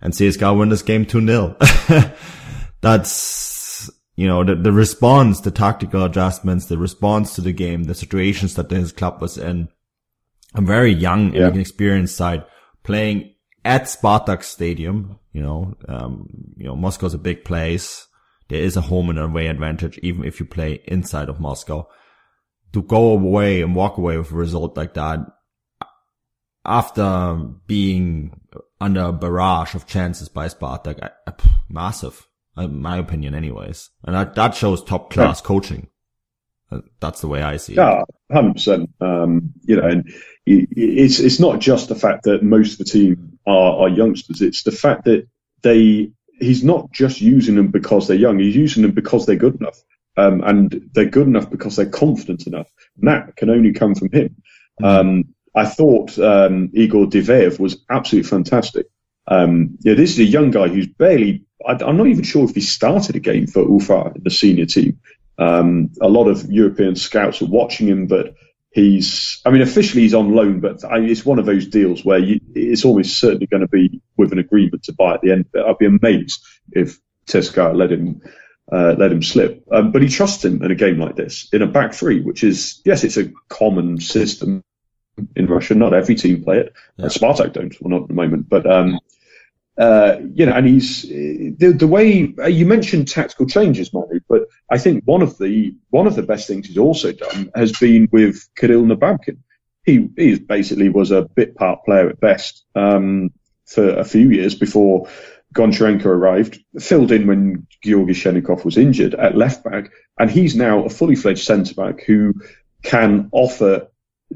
and CSKA win this game 2-0. That's, you know, the, the response, the tactical adjustments, the response to the game, the situations that his club was in. A very young yeah. and inexperienced side playing at Spartak Stadium. You know, um, you know, Moscow's a big place. There is a home and away advantage, even if you play inside of Moscow. To go away and walk away with a result like that after being under a barrage of chances by Spartak, massive, in my opinion, anyways. And that, that shows top class yeah. coaching. Uh, that's the way I see it. Yeah, hundred percent. Um, you know, and it's it's not just the fact that most of the team are, are youngsters. It's the fact that they he's not just using them because they're young. He's using them because they're good enough, um, and they're good enough because they're confident enough. And that can only come from him. Mm-hmm. Um, I thought um, Igor Diveev was absolutely fantastic. Um, yeah, this is a young guy who's barely. I, am not even sure if he started a game for Ufa the senior team. Um, a lot of European scouts are watching him, but he's. I mean, officially he's on loan, but I, it's one of those deals where you, it's almost certainly going to be with an agreement to buy at the end it. I'd be amazed if CSKA let him uh, let him slip. Um, but he trusts him in a game like this, in a back three, which is, yes, it's a common system in Russia. Not every team play it. Yeah. Spartak don't, well, not at the moment. But um, uh, you know, and he's the, the way uh, you mentioned tactical changes, Manu, but I think one of the one of the best things he's also done has been with Kirill Nababkin. He he basically was a bit part player at best um, for a few years before Goncharenko arrived, filled in when Georgy Shchennikov was injured at left back, and he's now a fully fledged centre back who can offer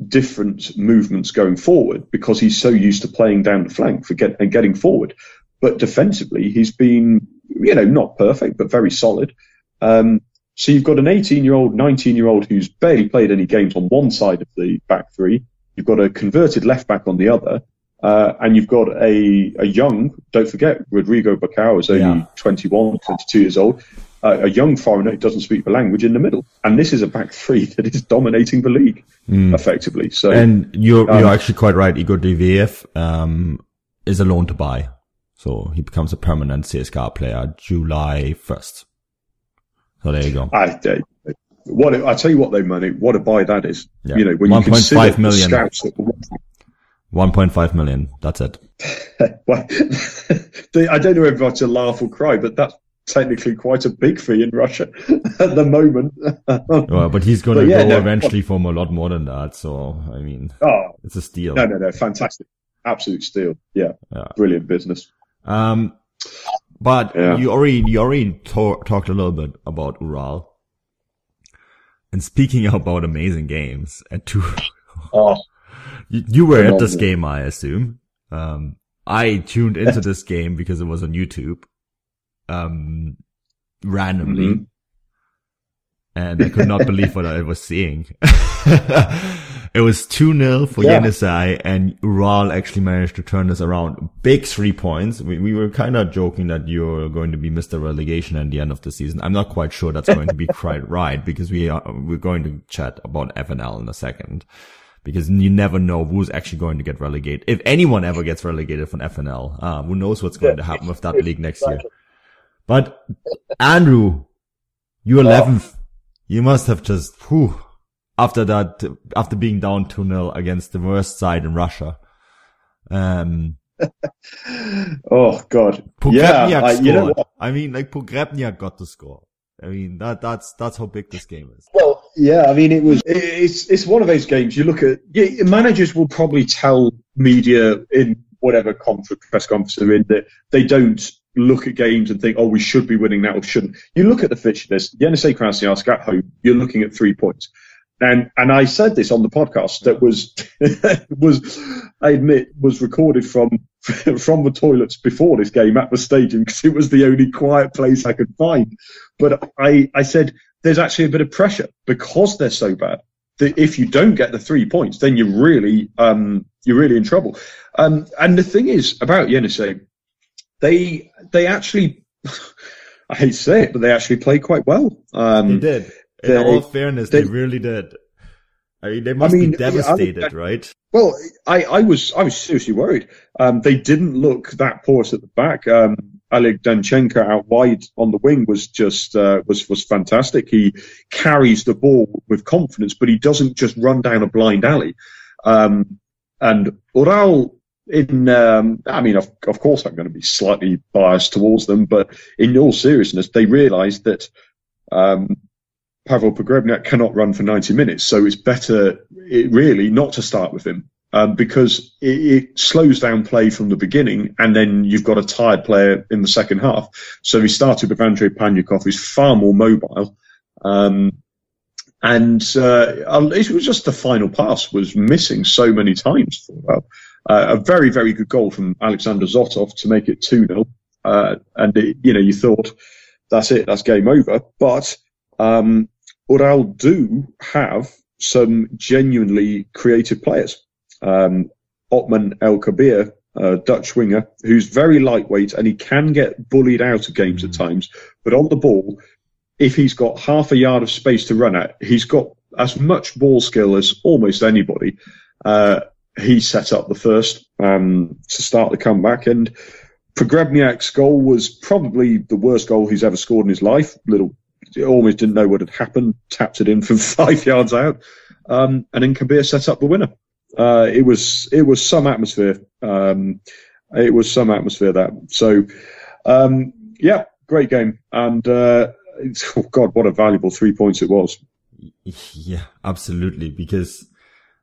different movements going forward because he's so used to playing down the flank for get, and getting forward. But defensively, he's been, you know, not perfect, but very solid. Um, so you've got an 18 year old, 19 year old who's barely played any games on one side of the back three. You've got a converted left back on the other. Uh, and you've got a, a young, don't forget, Rodrigo Becão is only yeah. 21, 22 years old a, young foreigner who doesn't speak the language in the middle. And this is a back three that is dominating the league mm. effectively. So, and you're, um, you're actually quite right. Igor Diveev, um, is a loan to buy. So he becomes a permanent CSKA player July 1st. So there you go. I, uh, what I tell you what though, Manu, what a buy that is. Yeah. You know, when 1. you consider 5 million. the scouts that 1.5 million. That's it. well, I don't know if to laugh or cry, but that's technically quite a big fee in Russia at the moment. well, but he's going to yeah, go no, eventually from a lot more than that. So, I mean, oh, it's a steal. No, no, no. Fantastic. Absolute steal. Yeah. yeah. Brilliant business. Um, but yeah. you already, you already talk, talked a little bit about Ural. And speaking about amazing games at two, oh, you, you were at this game, I assume. Um, I tuned into this game because it was on YouTube um, randomly. Mm-hmm. And I could not believe what I was seeing. it was 2-0 for yeah. Yenisei and Ural actually managed to turn this around. Big three points. We, we were kind of joking that you're going to be Mr. Relegation at the end of the season. I'm not quite sure that's going to be quite right because we are, we're going to chat about FNL in a second because you never know who's actually going to get relegated. If anyone ever gets relegated from FNL, uh, who knows what's going to happen with that league next year. But Andrew, you 11th. You must have just, whew, after that, after being down 2-0 against the worst side in Russia. Um, oh God. Pogrebnyak yeah, I, you know I mean, like Pogrebnyak got the score. I mean, that, that's, that's how big this game is. Well, yeah, I mean, it was, it's, it's one of those games you look at, yeah, managers will probably tell media in whatever conference, press conference they're in that they don't look at games and think, oh, we should be winning that or shouldn't. You look at the fixture list, Yenisei Krasnoyarsk at home, you're looking at three points. And, and I said this on the podcast that was, was, I admit, was recorded from from the toilets before this game at the stadium because it was the only quiet place I could find. But I, I said, there's actually a bit of pressure because they're so bad that if you don't get the three points, then you're really, um, you're really in trouble. Um, and the thing is about Yenisei, they, they actually, I hate to say it, but they actually played quite well. Um, they did. In they, all fairness, they, they really did. I mean, they must I mean, be devastated, I, right? Well, I, I was I was seriously worried. Um, they didn't look that porous at the back. Um, Oleg Danchenko out wide on the wing was just uh, was was fantastic. He carries the ball with confidence, but he doesn't just run down a blind alley. Um, and Ural, in um, I mean, of, of course, I'm going to be slightly biased towards them, but in all seriousness, they realised that um, Pavel Pogrebnyak cannot run for 90 minutes, so it's better, it really, not to start with him um, because it, it, slows down play from the beginning, and then you've got a tired player in the second half. So he started with Andrei Panyukov, who's far more mobile. Um, and uh, it was just the final pass was missing so many times for well. Uh, a very, very good goal from Alexander Zotov to make it 2 0. Uh, and, it, you know, you thought, that's it, that's game over. But um, Ural do have some genuinely creative players. Um, Otman El Kabir, uh, Dutch winger, who's very lightweight and he can get bullied out of games at mm. times. But on the ball, if he's got half a yard of space to run at, he's got as much ball skill as almost anybody. Uh, he set up the first um, to start the comeback, and Pogrebnyak's goal was probably the worst goal he's ever scored in his life. Little almost didn't know what had happened, tapped it in from five yards out, um, and then Kabir set up the winner. Uh, it was it was some atmosphere. Um, it was some atmosphere that. So, um, yeah, great game, and uh, oh God, what a valuable three points it was. Yeah, absolutely. Because,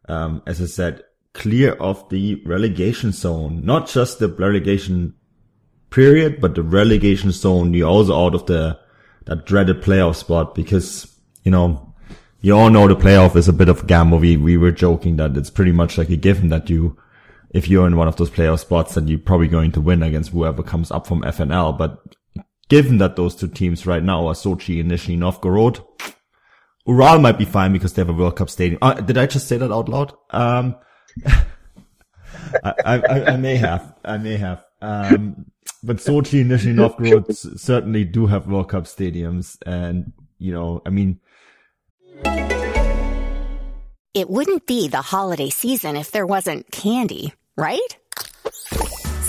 um, as I said, clear of the relegation zone, not just the relegation period, but the relegation zone. You're also out of the that dreaded playoff spot because, you know, you all know the playoff is a bit of a gamble. We, we were joking that it's pretty much like a given that you, if you're in one of those playoff spots, that you're probably going to win against whoever comes up from FNL. But given that those two teams right now are Sochi and Nizhny Novgorod, Ural might be fine because they have a World Cup stadium. Uh, did I just say that out loud? Um, I, I, I, may have. I may have. Um, but Sochi and Nizhny Novgorod certainly do have World Cup stadiums. And, you know, I mean, it wouldn't be the holiday season if there wasn't candy, right?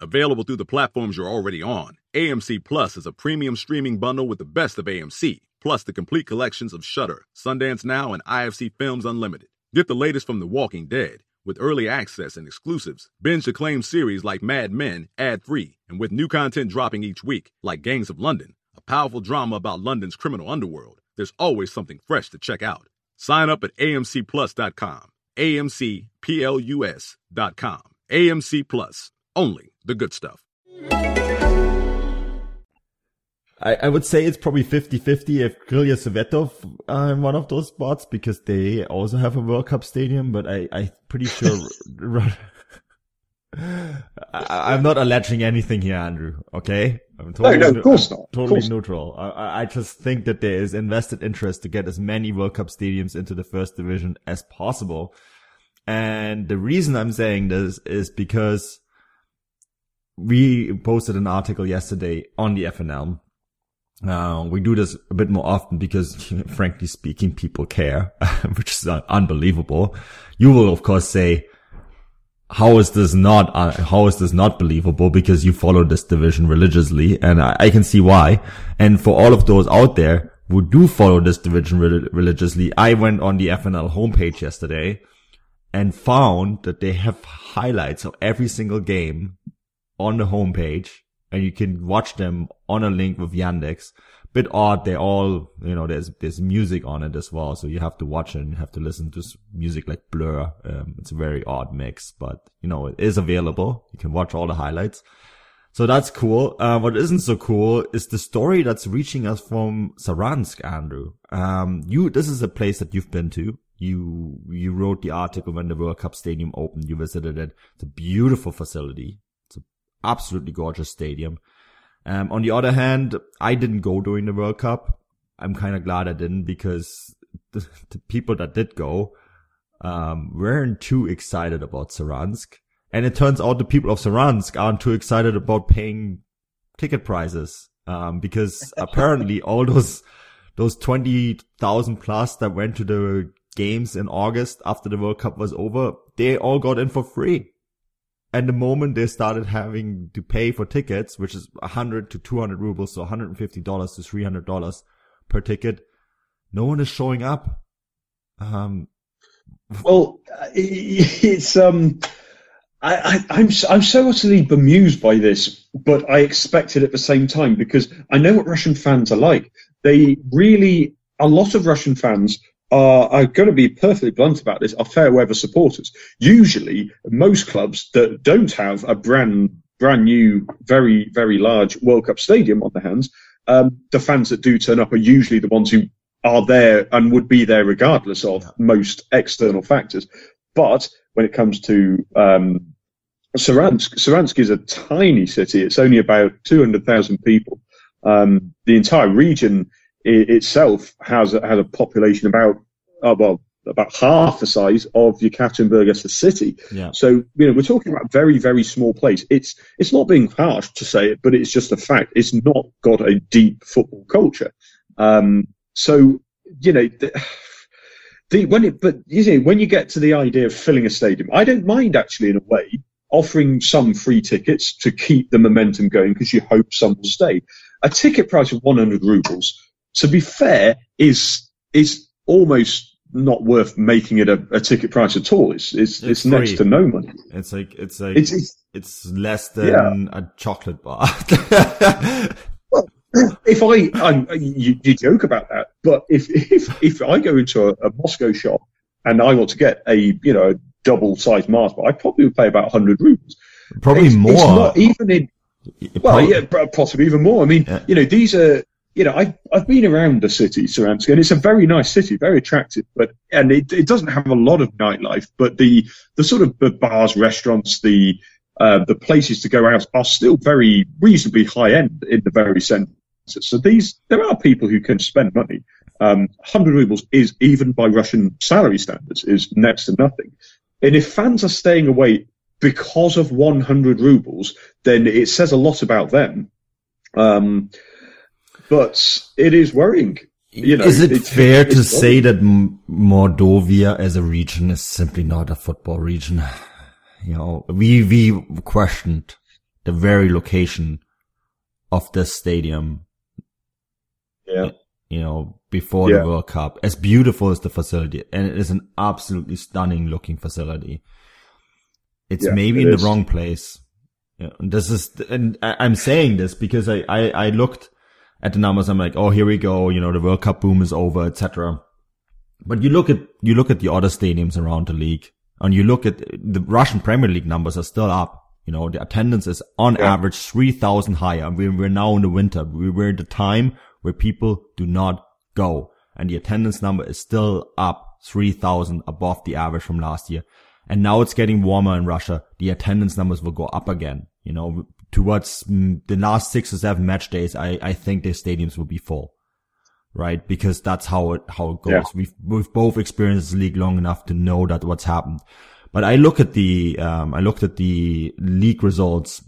Available through the platforms you're already on, AMC Plus is a premium streaming bundle with the best of AMC, plus the complete collections of Shudder, Sundance Now, and IFC Films Unlimited. Get the latest from The Walking Dead with early access and exclusives. Binge acclaimed series like Mad Men ad free, and with new content dropping each week, like Gangs of London, a powerful drama about London's criminal underworld. There's always something fresh to check out. Sign up at amcplus.com. AMCPLUS.com. AMC Plus. Only the good stuff. I, I would say it's probably 50-50 if Krylia Sovetov are uh, in one of those spots because they also have a World Cup stadium, but I, I'm pretty sure. I, am not alleging anything here, Andrew. Okay, I'm totally, no, no, of course not. Totally course neutral. I, I just think that there is invested interest to get as many World Cup stadiums into the first division as possible. And the reason I'm saying this is because we posted an article yesterday on the FNL. Uh, we do this a bit more often because, frankly speaking, people care, which is unbelievable. You will, of course, say, how is this not, uh, how is this not believable? Because you follow this division religiously. And I, I, can see why. And for all of those out there who do follow this division re- religiously, I went on the FNL homepage yesterday and found that they have highlights of every single game on the homepage and you can watch them on a link with Yandex. Bit odd. They all, you know, there's, there's music on it as well. So you have to watch it and you have to listen to music like Blur. Um, it's a very odd mix, but you know, it is available. You can watch all the highlights. So that's cool. Uh, what isn't so cool is the story that's reaching us from Saransk, Andrew. Um, you, this is a place that you've been to. You, you wrote the article when the World Cup Stadium opened. You visited it. It's a beautiful facility. Absolutely gorgeous stadium. Um, on the other hand, I didn't go during the World Cup. I'm kind of glad I didn't because the, the people that did go, um, weren't too excited about Saransk. And it turns out the people of Saransk aren't too excited about paying ticket prices. Um, because apparently all those, those 20,000 plus that went to the games in August after the World Cup was over, they all got in for free. And the moment they started having to pay for tickets, which is 100 to 200 rubles, so $150 to $300 per ticket, no one is showing up. Um, well, it's, um, I, I, I'm I'm so utterly bemused by this, but I expect it at the same time because I know what Russian fans are like. They really, a lot of Russian fans are, are going to be perfectly blunt about this, are fair weather supporters. Usually, most clubs that don't have a brand brand new, very very large World Cup stadium on their hands, um, the fans that do turn up are usually the ones who are there and would be there regardless of most external factors. But when it comes to um, Saransk, Saransk is a tiny city. It's only about 200,000 people. Um, the entire region I- itself has a, has a population about uh, well about half the size of Yekaterinburg as a city. Yeah. So you know we're talking about a very very small place. It's it's not being harsh to say it, but it's just a fact. It's not got a deep football culture. Um, so you know. The, the, when it, but you see, when you get to the idea of filling a stadium, I don't mind actually in a way offering some free tickets to keep the momentum going because you hope some will stay. A ticket price of 100 rubles, to be fair, is is almost not worth making it a, a ticket price at all. It's it's, it's, it's next to no money. It's like it's like it's, it's, it's less than yeah. a chocolate bar. well, if I, I you, you, joke about that, but if if if I go into a, a Moscow shop and I want to get a you know a double size Mars bar, I probably would pay about 100 rubles. Probably it's, more. It's not even in. Well, yeah, possibly even more. I mean, yeah. you know, these are you know, I've, I've been around the city, Saransk, and it's a very nice city, very attractive, but, and it, it doesn't have a lot of nightlife, but the, the sort of the bars, restaurants, the, uh, the places to go out are still very reasonably high end in the very centre. So these, there are people who can spend money. Um, 100 rubles is, even by Russian salary standards, is next to nothing. And if fans are staying away because of 100 rubles, then it says a lot about them. Um, but it is worrying. You know, is it fair to say that Mordovia as a region is simply not a football region? You know, we, we questioned the very location of this stadium. Yeah. You know, before yeah. the World Cup, as beautiful as the facility, and it is an absolutely stunning looking facility. It's yeah, maybe it in is. the wrong place. Yeah, and this is, and I'm saying this because I, I, I looked at the numbers. I'm like, oh, here we go. You know, the World Cup boom is over, etc. But you look at, you look at the other stadiums around the league and you look at the Russian Premier League numbers are still up. You know, the attendance is on yeah. average 3,000 higher. We're, we're now in the winter. We were in the time where people do not go. And the attendance number is still up 3,000 above the average from last year. And now it's getting warmer in Russia. The attendance numbers will go up again. You know, towards mm, the last six or seven match days, I, I think the stadiums will be full. Right? Because that's how it, how it goes. Yeah. We've, we've both experienced the league long enough to know that what's happened. But I look at the, um, I looked at the league results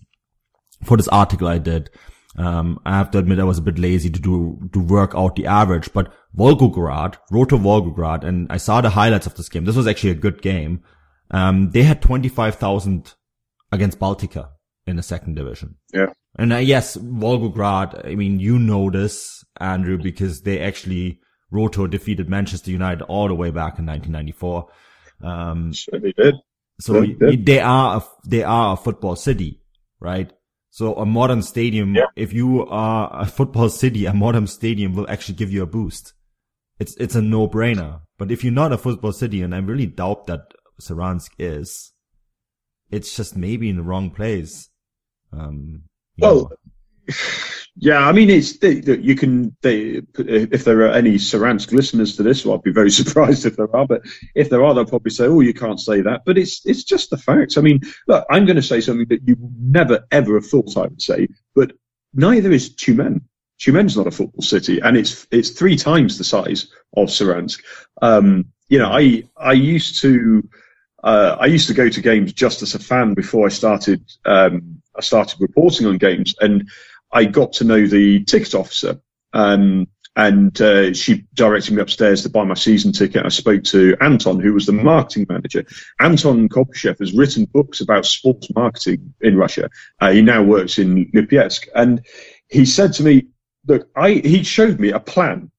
for this article I did um, I have to admit I was a bit lazy to do, to work out the average, but Volgograd, Rotor Volgograd, and I saw the highlights of this game. This was actually a good game. Um, they had 25,000 against Baltika in the second division. Yeah. And uh, yes, Volgograd, I mean, you know this, Andrew, because they actually, Rotor defeated Manchester United all the way back in 1994. Um, sure they did. So they, did. they are, a, they are a football city, right? So a modern stadium, Yeah. if you are a football city, a modern stadium will actually give you a boost. It's, it's a no-brainer. But if you're not a football city, and I really doubt that Saransk is, it's just maybe in the wrong place. Um, Well, know. yeah, I mean, it's they, they- you can they, if there are any Saransk listeners to this, well, I'd be very surprised if there are. But if there are, they'll probably say, "Oh, you can't say that." But it's it's just the facts. I mean, look, I'm going to say something that you would never ever have thought I would say, but neither is Tyumen. Tyumen's not a football city, and it's it's three times the size of Saransk. Um, you know, I I used to uh, I used to go to games just as a fan before I started um, I started reporting on games, and I got to know the ticket officer. Um, and uh, she directed me upstairs to buy my season ticket. I spoke to Anton, who was the marketing manager. Anton Kopyshev has written books about sports marketing in Russia. Uh, he now works in Lipetsk, and he said to me, "Look, I." He showed me a plan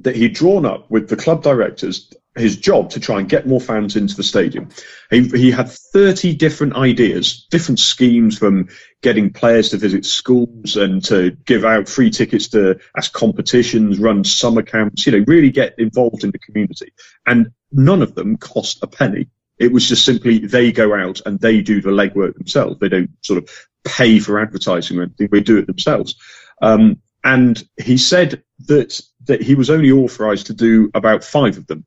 that he'd drawn up with the club directors his job to try and get more fans into the stadium. He, he had 30 different ideas, different schemes from getting players to visit schools and to give out free tickets to as competitions, run summer camps, you know, really get involved in the community. And none of them cost a penny. It was just simply they go out and they do the legwork themselves. They don't sort of pay for advertising or anything. They do it themselves. Um, and he said that that he was only authorised to do about five of them.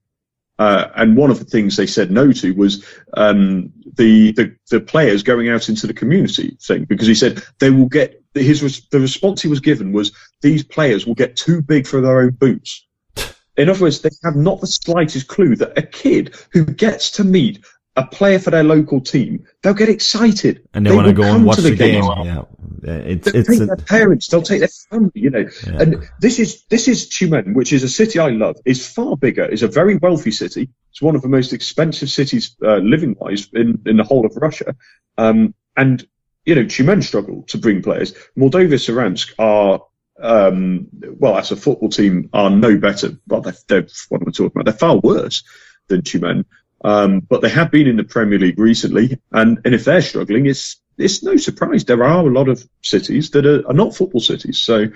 Uh, and one of the things they said no to was um, the, the the players going out into the community thing because he said they will get his the response he was given was these players will get too big for their own boots. In other words, they have not the slightest clue that a kid who gets to meet a player for their local team, they'll get excited and they, want to go and watch to the, game. games. Yeah. It's, They'll it's, take a- their parents, they'll take their family, you know. Yeah. And this is this is Tyumen, which is a city I love. is far bigger. is a very wealthy city. It's one of the most expensive cities uh, living wise in in the whole of Russia. Um, and you know, Tyumen struggle to bring players. Mordovia Saransk are. Um, well, as a football team, are no better. Well, they're, they're what am I talking about? They're far worse than Tyumen. Um, but they have been in the Premier League recently, and, and if they're struggling, it's it's no surprise. There are a lot of cities that are, are not football cities. So,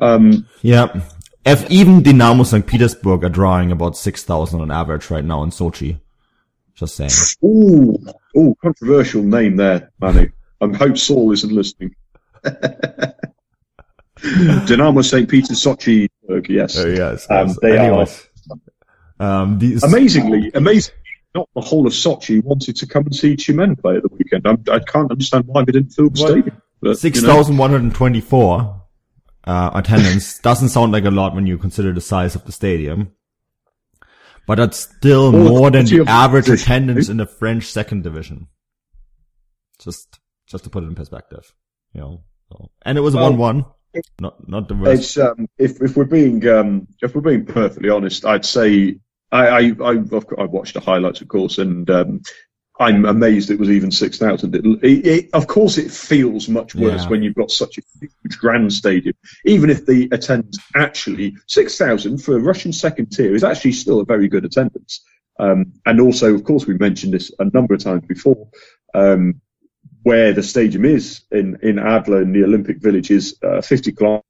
um, Yeah. If even Dynamo St. Petersburg are drawing about 6,000 on average right now in Sochi. Just saying. ooh, ooh, controversial name there, Manu. I hope Saul isn't listening. Dynamo St. Peter Sochi, yes. Uh, yes. Um, yes. they Anyways. Um, these, Amazingly, amazingly, not the whole of Sochi wanted to come and see Tyumen play at the weekend. I'm, I can't understand why they didn't fill the stadium. But, you know. 6,124 uh, attendance doesn't sound like a lot when you consider the size of the stadium. But that's still more than the average position, attendance eh? in the French second division. Just, just to put it in perspective, you know. So, and it was a Well, one-one. Not, not the worst. It's um, if if we're being um, if we're being perfectly honest, I'd say I I I, of course, I watched the highlights, of course, and um, I'm amazed it was even six thousand. It, it, it, of course, it feels much worse Yeah. when you've got such a huge grand stadium. Even if the attendance actually six thousand for a Russian second tier is actually still a very good attendance. Um, and also, of course, we mentioned this a number of times before. Um, where the stadium is in, in Adler in the Olympic Village is uh, 50 kilometers.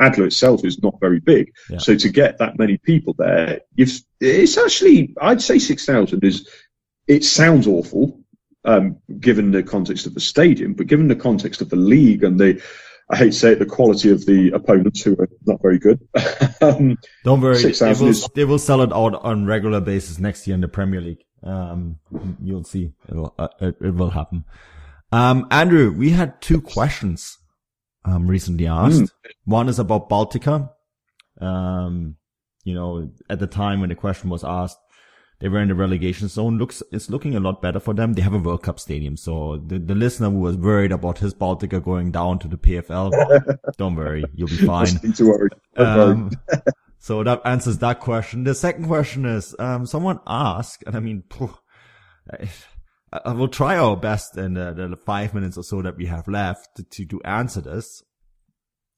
Adler itself is not very big. Yeah. So to get that many people there, you've, it's actually, I'd say 6,000 is, it sounds awful, um, given the context of the stadium, but given the context of the league and the, I hate to say it, the quality of the opponents who are not very good. um, Don't worry, they will, is- they will sell it out on regular basis next year in the Premier League. Um, you'll see, it'll, uh, it, it will happen. Um, Andrew, we had two questions, um, recently asked. One is about Baltika. Um, you know, at the time when the question was asked, they were in the relegation zone. Looks, it's looking a lot better for them. They have a World Cup stadium. So the, the listener who was worried about his Baltika going down to the PFL, don't worry, you'll be fine. Nothing to worry. Don't worry. Um, so that answers that question. The second question is, um, someone asked, and I mean, phew, I, will try our best in the, the five minutes or so that we have left to, to answer this.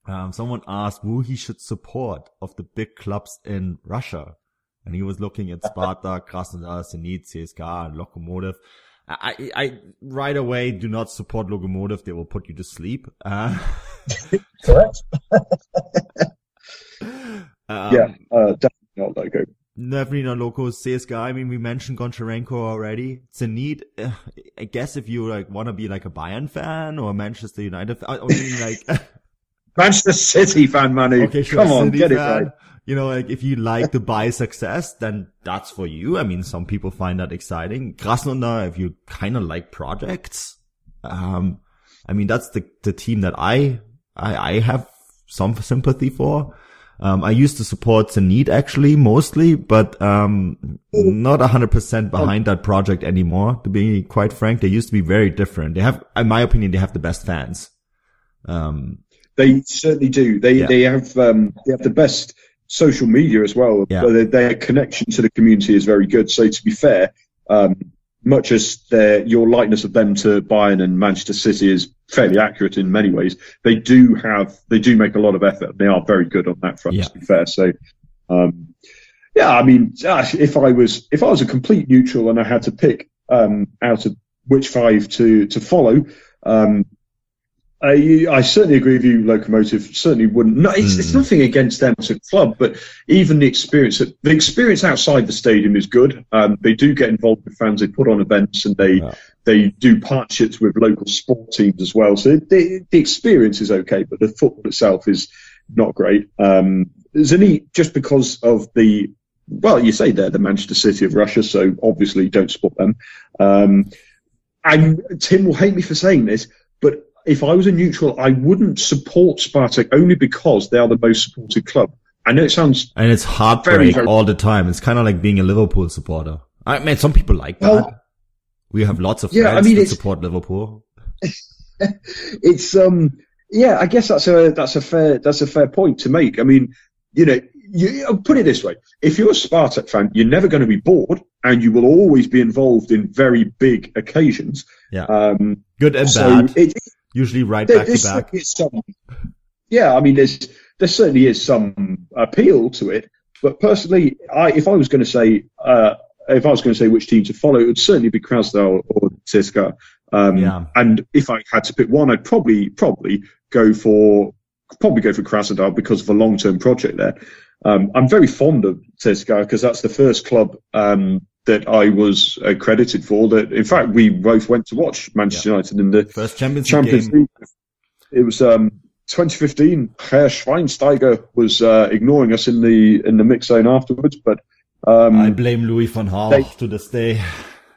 Um, someone asked who he should support of the big clubs in Russia. And he was looking at Sparta, Krasnodar, Zenit, CSKA, and Lokomotiv. I, I right away do not support Lokomotiv. They will put you to sleep. Uh, Correct. um, yeah, uh, definitely not Loco. Definitely not Loco. CSKA, I mean, we mentioned Goncharenko already. It's Zenit, uh, I guess if you like want to be like a Bayern fan or Manchester United, fan, I mean like Manchester City fan, Manu. Okay, sure. Come on, City get it right. You know, like if you like the buy success, then that's for you. I mean, some people find that exciting. Krasnodar, if you kind of like projects, um, I mean, that's the, the team that I, I, I have some sympathy for. Um, I used to support Zenit actually mostly, but, um, not hundred percent behind that project anymore. To be quite frank, they used to be very different. They have, in my opinion, they have the best fans. Um, They certainly do. They Yeah. they have um, they have the best social media as well. Yeah. Their, their connection to the community is very good. So to be fair, um, much as their your likeness of them to Bayern and Manchester City is fairly accurate in many ways, they do have they do make a lot of effort. They are very good on that front. Yeah. To be fair, so. Um, yeah, I mean, gosh, if I was if I was a complete neutral and I had to pick um, out of which five to to follow, um, I, I certainly agree with you. Lokomotiv certainly wouldn't. No, it's, it's Hmm. nothing against them as a club, but even the experience, the experience outside the stadium is good. Um, they do get involved with fans. They put on events and they Yeah. they do partnerships with local sport teams as well. So the, the experience is okay, but the football itself is not great. Um, Zenit, just because of the well, you say they're the Manchester City of Russia, so obviously don't support them. Um, and Tim will hate me for saying this, if I was a neutral, I wouldn't support Spartak only because they are the most supported club. I know it sounds and it's heartbreak Very, very- all the time. It's kind of like being a Liverpool supporter. I mean, some people like that. Well, we have lots of yeah, I mean, that support Liverpool. it's um yeah, I guess that's a that's a fair that's a fair point to make. I mean, you know, you put it this way: if you're a Spartak fan, you're never going to be bored, and you will always be involved in very big occasions. Yeah. Um, Good and so bad. it, Usually right there, back to back. some, yeah, I mean, there's there certainly is some appeal to it. But personally, I if I was going to say uh, if I was going to say which team to follow, it would certainly be Krasnodar or CSKA. Um, Yeah. And if I had to pick one, I'd probably probably go for probably go for Krasnodar because of a long term project there. Um, I'm very fond of CSKA because that's the first club um, that I was accredited for. That in fact we both went to watch Manchester United in the First Champions, Champions League. It was um, 2015. Herr Schweinsteiger was uh, ignoring us in the in the mix zone afterwards, but um, I blame Louis van Gaal They- to this day.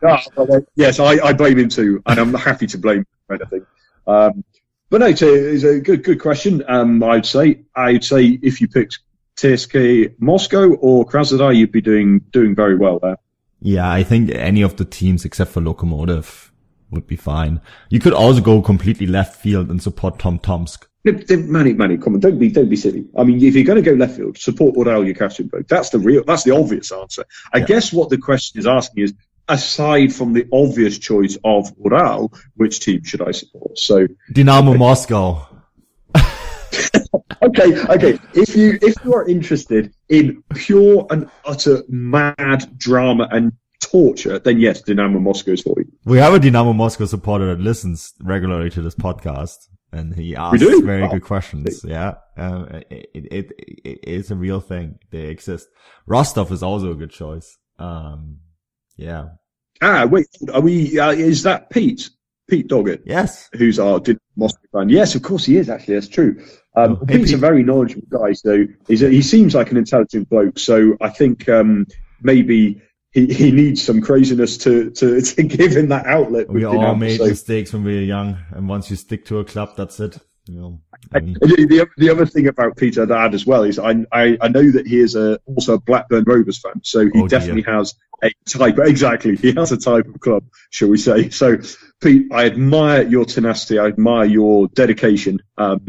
uh, yes, I, I blame him too, and I'm happy to blame him for anything. Um, but no, it's a, it's a good good question. Um, I'd say I'd say if you picked CSKA Moscow or Krasnodar, you'd be doing doing very well there. Yeah, I think any of the teams except for Lokomotiv would be fine. You could also go completely left field and support Tom Tomsk. No, but then, Manny, Manny, come on, don't be, don't be silly. I mean, if you're going to go left field, support Ural Yekaterinburg. That's the real, that's the obvious answer. I Yeah. guess what the question is asking is, aside from the obvious choice of Ural, which team should I support? So, Dynamo Moscow. okay, okay. If you if you are interested in pure and utter mad drama and torture, then yes, Dynamo Moscow is for you. We have a Dynamo Moscow supporter that listens regularly to this podcast, and he asks very good questions. Yeah, um, it, it, it, it it's a real thing. They exist. Rostov is also a good choice. Um, yeah. Ah, wait, are we? Uh, is that Pete? Pete Doggett? Yes. who's our Dynamo Moscow fan. Yes, of course he is. Actually, that's true. Um, a very knowledgeable guy, so he's a, he seems like an intelligent bloke. So I think um, maybe he, he needs some craziness to, to, to give him that outlet. We all made So- mistakes when we were young, and once you stick to a club, that's it. You know, I mean, the, the, the other thing about Peter I'd add as well is I, I, I know that he is a, also a Blackburn Rovers fan, so he Oh, dear. definitely has a type. Exactly, he has a type of club, shall we say? So, Pete, I admire your tenacity, I admire your dedication, um,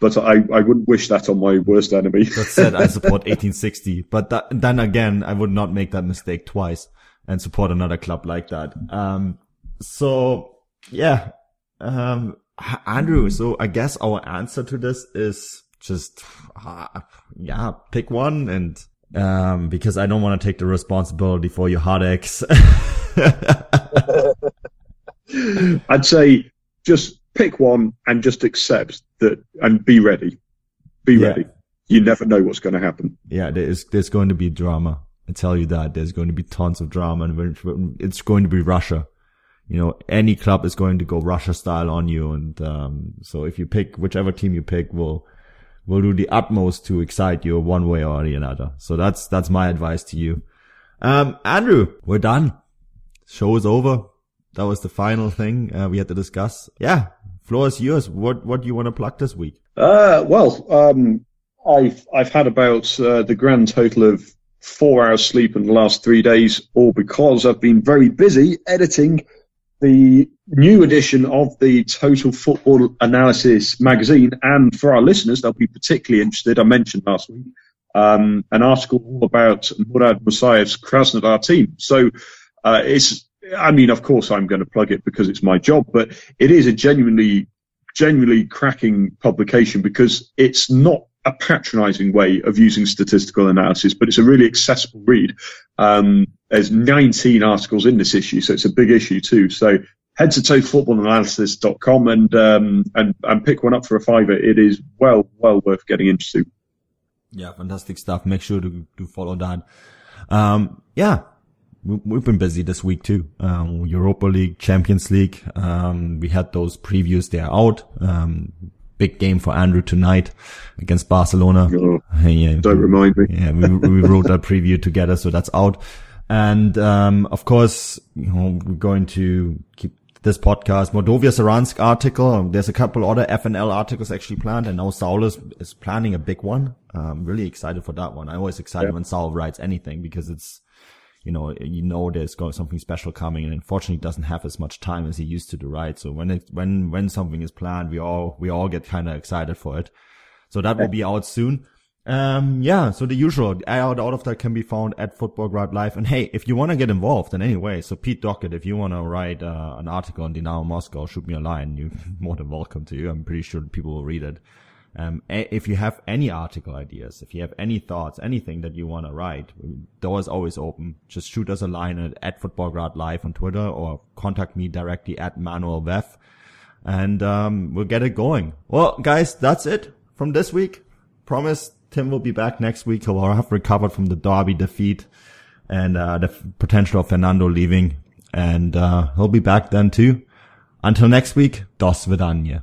but I, I wouldn't wish that on my worst enemy. that said, I support 1860, but that, then again, I would not make that mistake twice and support another club like that. Um, so yeah, um, Andrew, so I guess our answer to this is just, uh, yeah, pick one and, um, because I don't want to take the responsibility for your heartaches. I'd say just pick one and just accept that and be ready. Be Yeah. ready. You never know what's going to happen. Yeah, there is, there's going to be drama. I tell you that there's going to be tons of drama and it's going to be Russia. You know, any club is going to go Russia style on you. And, um, so if you pick whichever team you pick, we'll, we'll do the utmost to excite you one way or the other. So that's, that's my advice to you. Um, Andrew, we're done. Show is over. That was the final thing uh, we had to discuss. Yeah. Floor is yours. What, what do you want to plug this week? Uh, well, um, I've I've had about uh, the grand total of four hours sleep in the last three days, all because I've been very busy editing the new edition of the Total Football Analysis magazine. And for our listeners, they'll be particularly interested. I mentioned last week um, an article all about Murad Musayev's Krasnodar team. So uh, it's, I mean, of course, I'm going to plug it because it's my job, but it is a genuinely genuinely cracking publication because it's not a patronizing way of using statistical analysis, but it's a really accessible read. Um, there's 19 articles in this issue, so it's a big issue too. So head to totalfootballanalysis.com and, um, and, and pick one up for a fiver. It is well, well worth getting into. Yeah, fantastic stuff. Make sure to, to follow that. Um, yeah, we've been busy this week too. Um, Europa League, Champions League. Um, we had those previews there out. Um, big game for Andrew tonight against Barcelona. Oh, Yeah, don't remind me. yeah, we, we wrote that preview together, so that's out. And, um, of course, you know, we're going to keep this podcast. Mordovia Saransk article. There's a couple other FNL articles actually planned and now Saul is, is planning a big one. I'm really excited for that one. I'm always excited Yeah. when Saul writes anything because it's, you know, you know, there's going something special coming and unfortunately doesn't have as much time as he used to do, right? So when it, when, when something is planned, we all, we all get kind of excited for it. So that will be out soon. Um, yeah, so the usual, out, out of that can be found at Futbolgrad Live. And hey, if you want to get involved in any way, so Pete Dockett, if you want to write, uh, an article on Dinamo Moscow, shoot me a line. You're more than welcome to. you. I'm pretty sure people will read it. Um, if you have any article ideas, if you have any thoughts, anything that you want to write, door is always open. Just shoot us a line at, at Futbolgrad Live on Twitter or contact me directly at Manuel Veth and um, we'll get it going. Well, guys, that's it from this week. Promise Tim will be back next week. He'll have recovered from the Derby defeat and uh, the f- potential of Fernando leaving, and uh, he'll be back then too. Until next week, dos vidania.